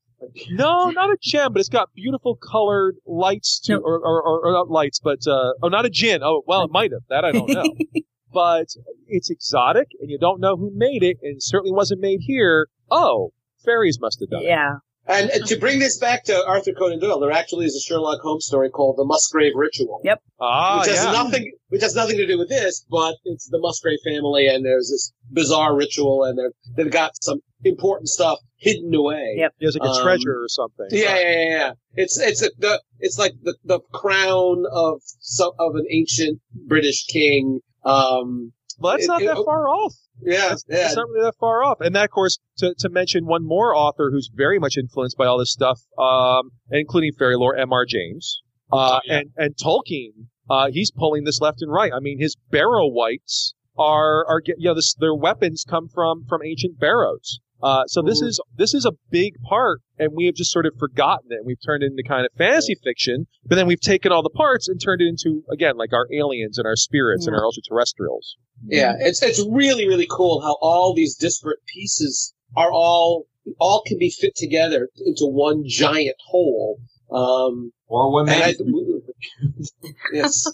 No, not a gem, but it's got beautiful colored lights to, or, or, or, or not lights, but, uh, oh, not a gin. Oh, well, it might have. That I don't know. but it's exotic and you don't know who made it and it certainly wasn't made here. Oh, fairies must have done it. Yeah. And to bring this back to Arthur Conan Doyle, there actually is a Sherlock Holmes story called The Musgrave Ritual. Yep. Ah, which has yeah. nothing, which has nothing to do with this, but it's the Musgrave family, and there's this bizarre ritual, and they're, they've got some important stuff hidden away. Yep. There's like a Um, treasure or something. Yeah, yeah, yeah, yeah. It's it's a, the it's like the the crown of some of an ancient British king. Um, Well, that's it- not it- that far off. Yeah, It's yeah. not really that far off. And that, of course, to, to mention one more author who's very much influenced by all this stuff, um, including fairy lore, M.R. James, uh, and, and Tolkien, uh, he's pulling this left and right. I mean, his barrow wights are, are, you know, this, their weapons come from, from ancient barrows. Uh, so this is, this is a big part and we have just sort of forgotten it. And we've turned it into kind of fantasy fiction, but then we've taken all the parts and turned it into, again, like our aliens and our spirits and our ultra-terrestrials. Yeah, it's it's really really cool how all these disparate pieces are all all can be fit together into one giant whole. Um, or women. and I- yes,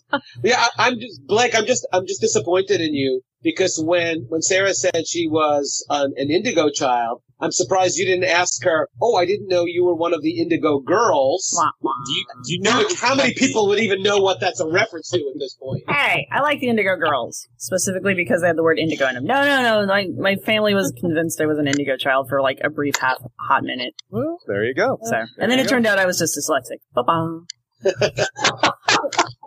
yeah. I, I'm just Blake. I'm just I'm just disappointed in you because when when Sarah said she was an, an Indigo child, I'm surprised you didn't ask her. Oh, I didn't know you were one of the Indigo girls. Do you, do you know How many people would even know what that's a reference to at this point? Hey, I like the Indigo Girls specifically because they had the word Indigo in them. No, no, no. My my family was convinced I was an Indigo child for like a brief half hot minute. Well, there you go. So, and then it turned out I was just dyslexic. Bye-bye.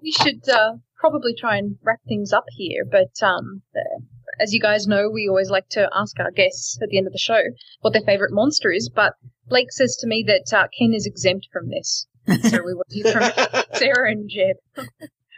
We should uh, probably try and wrap things up here, but um, uh, as you guys know, we always like to ask our guests at the end of the show what their favorite monster is. But Blake says to me that uh, Ken is exempt from this, so we want to hear from Sarah and Jeb.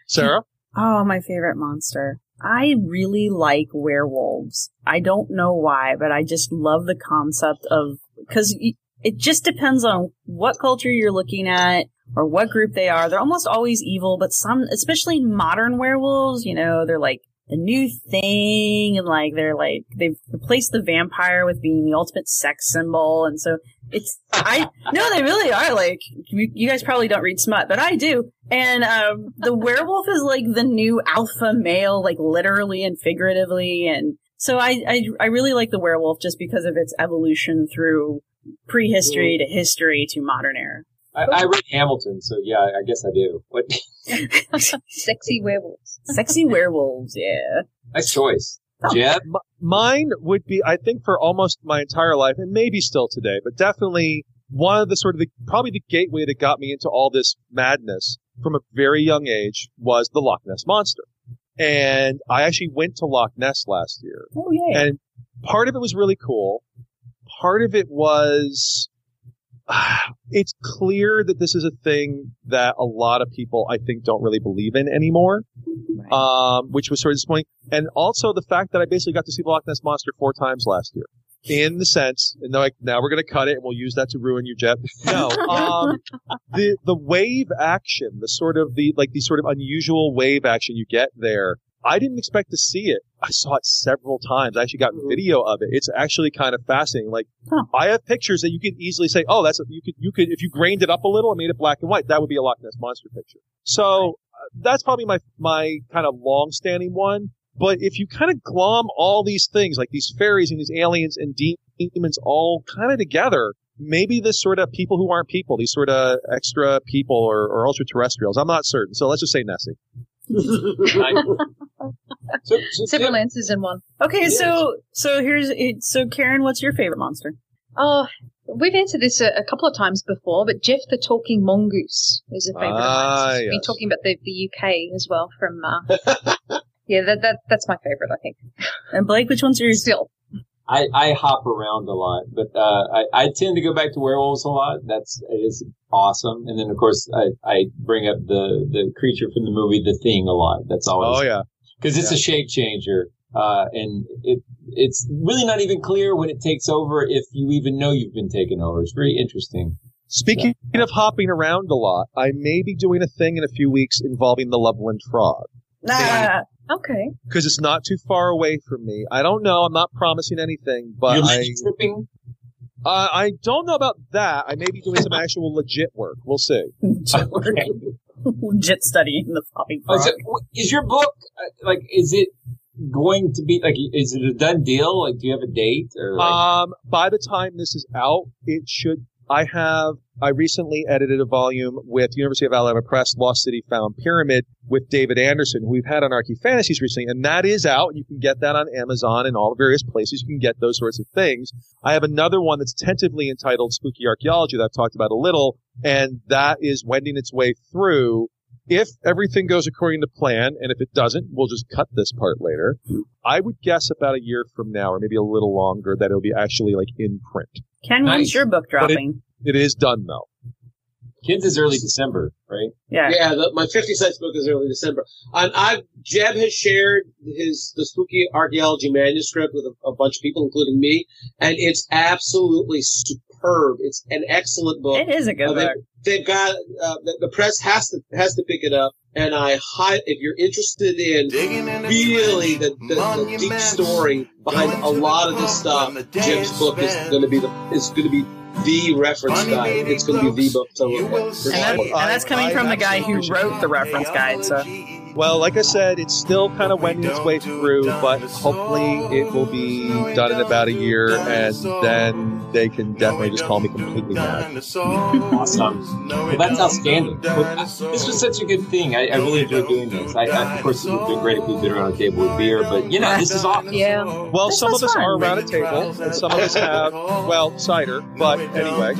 Sarah? Oh, my favorite monster. I really like werewolves. I don't know why, but I just love the concept of because it just depends on what culture you're looking at or what group they are. They're almost always evil, but some, especially modern werewolves, you know, they're like a new thing and like they're like they've replaced the vampire with being the ultimate sex symbol, and so it's I no, they really are like you, you guys probably don't read smut, but I do. And um, the werewolf is like the new alpha male, like literally and figuratively, and so I, I I really like the werewolf just because of its evolution through prehistory to history to modern era. I, I read Hamilton, so yeah, I guess I do. What? Sexy werewolves. Sexy werewolves, yeah. Nice choice, Oh. Jeb. M- mine would be, I think, for almost my entire life, and maybe still today, but definitely one of the sort of the probably the gateway that got me into all this madness from a very young age was the Loch Ness monster. And I actually went to Loch Ness last year. Oh yeah. And part of it was really cool. Part of it was it's clear that this is a thing that a lot of people I think don't really believe in anymore. Um, which was sort of disappointing. And also the fact that I basically got to see the Loch Ness Monster four times last year. In the sense, and now, I, now we're going to cut it and we'll use that to ruin you, Jeff. No, um, the, the wave action, the sort of, the, like the sort of unusual wave action you get there, I didn't expect to see it. I saw it several times. I actually got video of it. It's actually kind of fascinating. Like, I have pictures that you could easily say, oh, that's a, you could, you could, if you grained it up a little and made it black and white, that would be a Loch Ness monster picture. So uh, that's probably my, my kind of long-standing one. But if you kind of glom all these things, like these fairies and these aliens and demons all kind of together, maybe this sort of people who aren't people, these sort of extra people or, or ultra terrestrials. I'm not certain. So let's just say Nessie. Several answers in one. Okay, so so here's. So Karen, what's your favorite monster? Oh, we've answered this a, a couple of times before, but Gef the Talking Mongoose is a favourite Ah, of mine. We've been talking about the, the UK as well from, uh, yeah, that, that, that's my favourite, I think. And Blake, which one's yours? Still. I, I hop around a lot, but uh, I, I tend to go back to werewolves a lot. That's is awesome. And then of course I, I bring up the the creature from the movie The Thing a lot. That's always Oh yeah. because it's a shape changer. Uh, and it it's really not even clear when it takes over if you even know you've been taken over. It's very interesting. Speaking of hopping around a lot, I may be doing a thing in a few weeks involving the Loveland Frog. Ah, Okay. Because it's not too far away from me. I don't know. I'm not promising anything, but You're I, tripping. uh, I don't know about that. I may be doing some actual legit work. We'll see. legit studying the flopping Oh, so, is your book uh, like? Is it going to be like? Is it a done deal? Like, do you have a date or? Like, Um, by the time this is out, it should. I have I recently edited a volume with University of Alabama Press, Lost City Found Pyramid, with David Anderson, who we've had on ArchyFantasies recently, and that is out. You can get that on Amazon and all the various places. You can get those sorts of things. I have another one that's tentatively entitled Spooky Archaeology that I've talked about a little, and that is wending its way through. If everything goes according to plan, and if it doesn't, we'll just cut this part later. I would guess about a year from now, or maybe a little longer, that it'll be actually like in print. Ken, when's your book But it- dropping? It is done though. Kids is early December, right? Yeah. Yeah, the, my 50 cents book is early December. And I, Jeb has shared his, the spooky archaeology manuscript with a, a bunch of people, including me, and it's absolutely superb. It's an excellent book. It is a good Uh, they- book. They've got, uh, the, the press has to, has to pick it up. And I, hi- if you're interested in really the, the, the deep story behind a lot of this stuff, Jeb's book is going to be the, is going to be the reference guide. It's going to be the book to look at. And, that, and that's coming from the guy who wrote the reference guide. So Well, like I said, it's still kind of wending its way through, but hopefully it will be done in about a year, and then they can definitely just call me completely mad. Awesome. Well, that's outstanding. This was such a good thing. I, I really enjoyed doing this. I, I, of course, it would have been great if we'd been around a table with beer, but you know, this is awesome. Yeah. Well, This some of us fun. are around a table, and some of us have, well, cider, but anyway.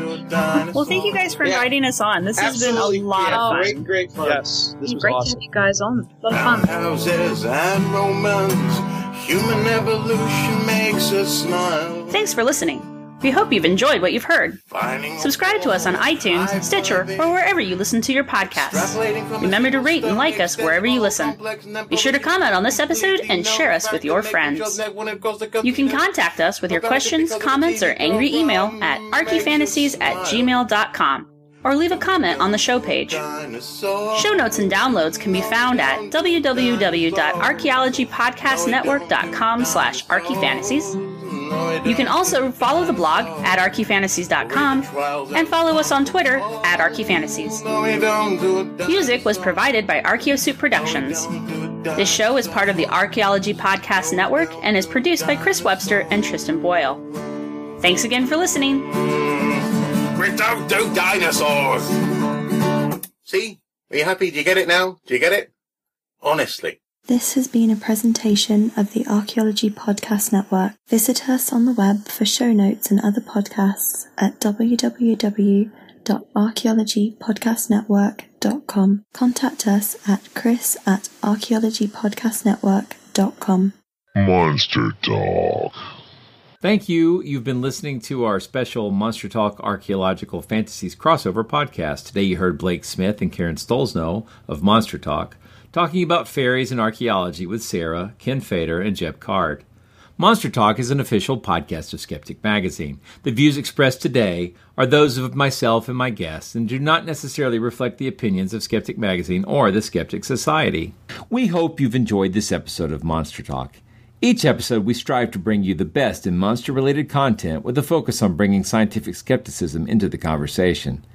Well, thank you guys for Yeah. inviting us on. This has been a lot yeah, of fun. Great, great fun. Yes, this was Great to awesome. have you guys on. A lot of fun. Houses and romance, human evolution makes us smile. Thanks for listening. We hope you've enjoyed what you've heard. Subscribe to us on iTunes, Stitcher, or wherever you listen to your podcasts. Remember to rate and like us wherever you listen. Be sure to comment on this episode and share us with your friends. You can contact us with your questions, comments, or angry email at archyfantasies at gmail.com or leave a comment on the show page. Show notes and downloads can be found at www.archaeologypodcastnetwork.com slash archyfantasies. You can also follow the blog at archyfantasies.com and follow us on Twitter at archyfantasies. Music was provided by Archaeosoup Productions. This show is part of the Archaeology Podcast Network and is produced by Chris Webster and Tristan Boyle. Thanks again for listening. We don't do dinosaurs. See? Are you happy? Do you get it now? Do you get it? Honestly. This has been a presentation of the Archaeology Podcast Network. Visit us on the web for show notes and other podcasts at www.archaeologypodcastnetwork.com. Contact us at chris at archaeologypodcastnetwork.com. Monster Talk. Thank you. You've been listening to our special Monster Talk Archaeological Fantasies crossover podcast. Today you heard Blake Smith and Karen Stollznow of Monster Talk talking about fairies and archaeology with Sarah, Ken Feder, and Jeb Card. Monster Talk is an official podcast of Skeptic Magazine. The views expressed today are those of myself and my guests and do not necessarily reflect the opinions of Skeptic Magazine or the Skeptic Society. We hope you've enjoyed this episode of Monster Talk. Each episode, we strive to bring you the best in monster related content with a focus on bringing scientific skepticism into the conversation.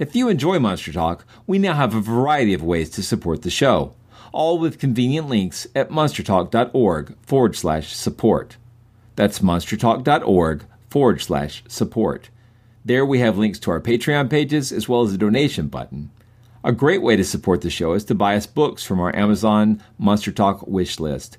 If you enjoy Monster Talk, we now have a variety of ways to support the show, all with convenient links at monstertalk.org forward slash support. That's monstertalk.org forward slash support. There we have links to our Patreon pages as well as a donation button. A great way to support the show is to buy us books from our Amazon Monster Talk wish list,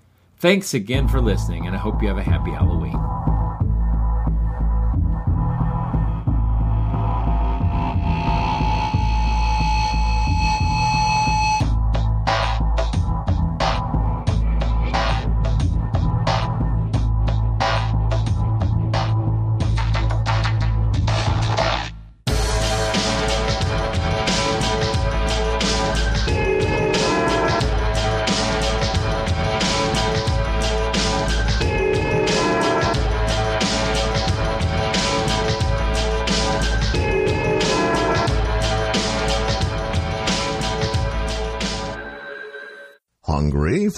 Thanks again for listening, and I hope you have a happy Halloween.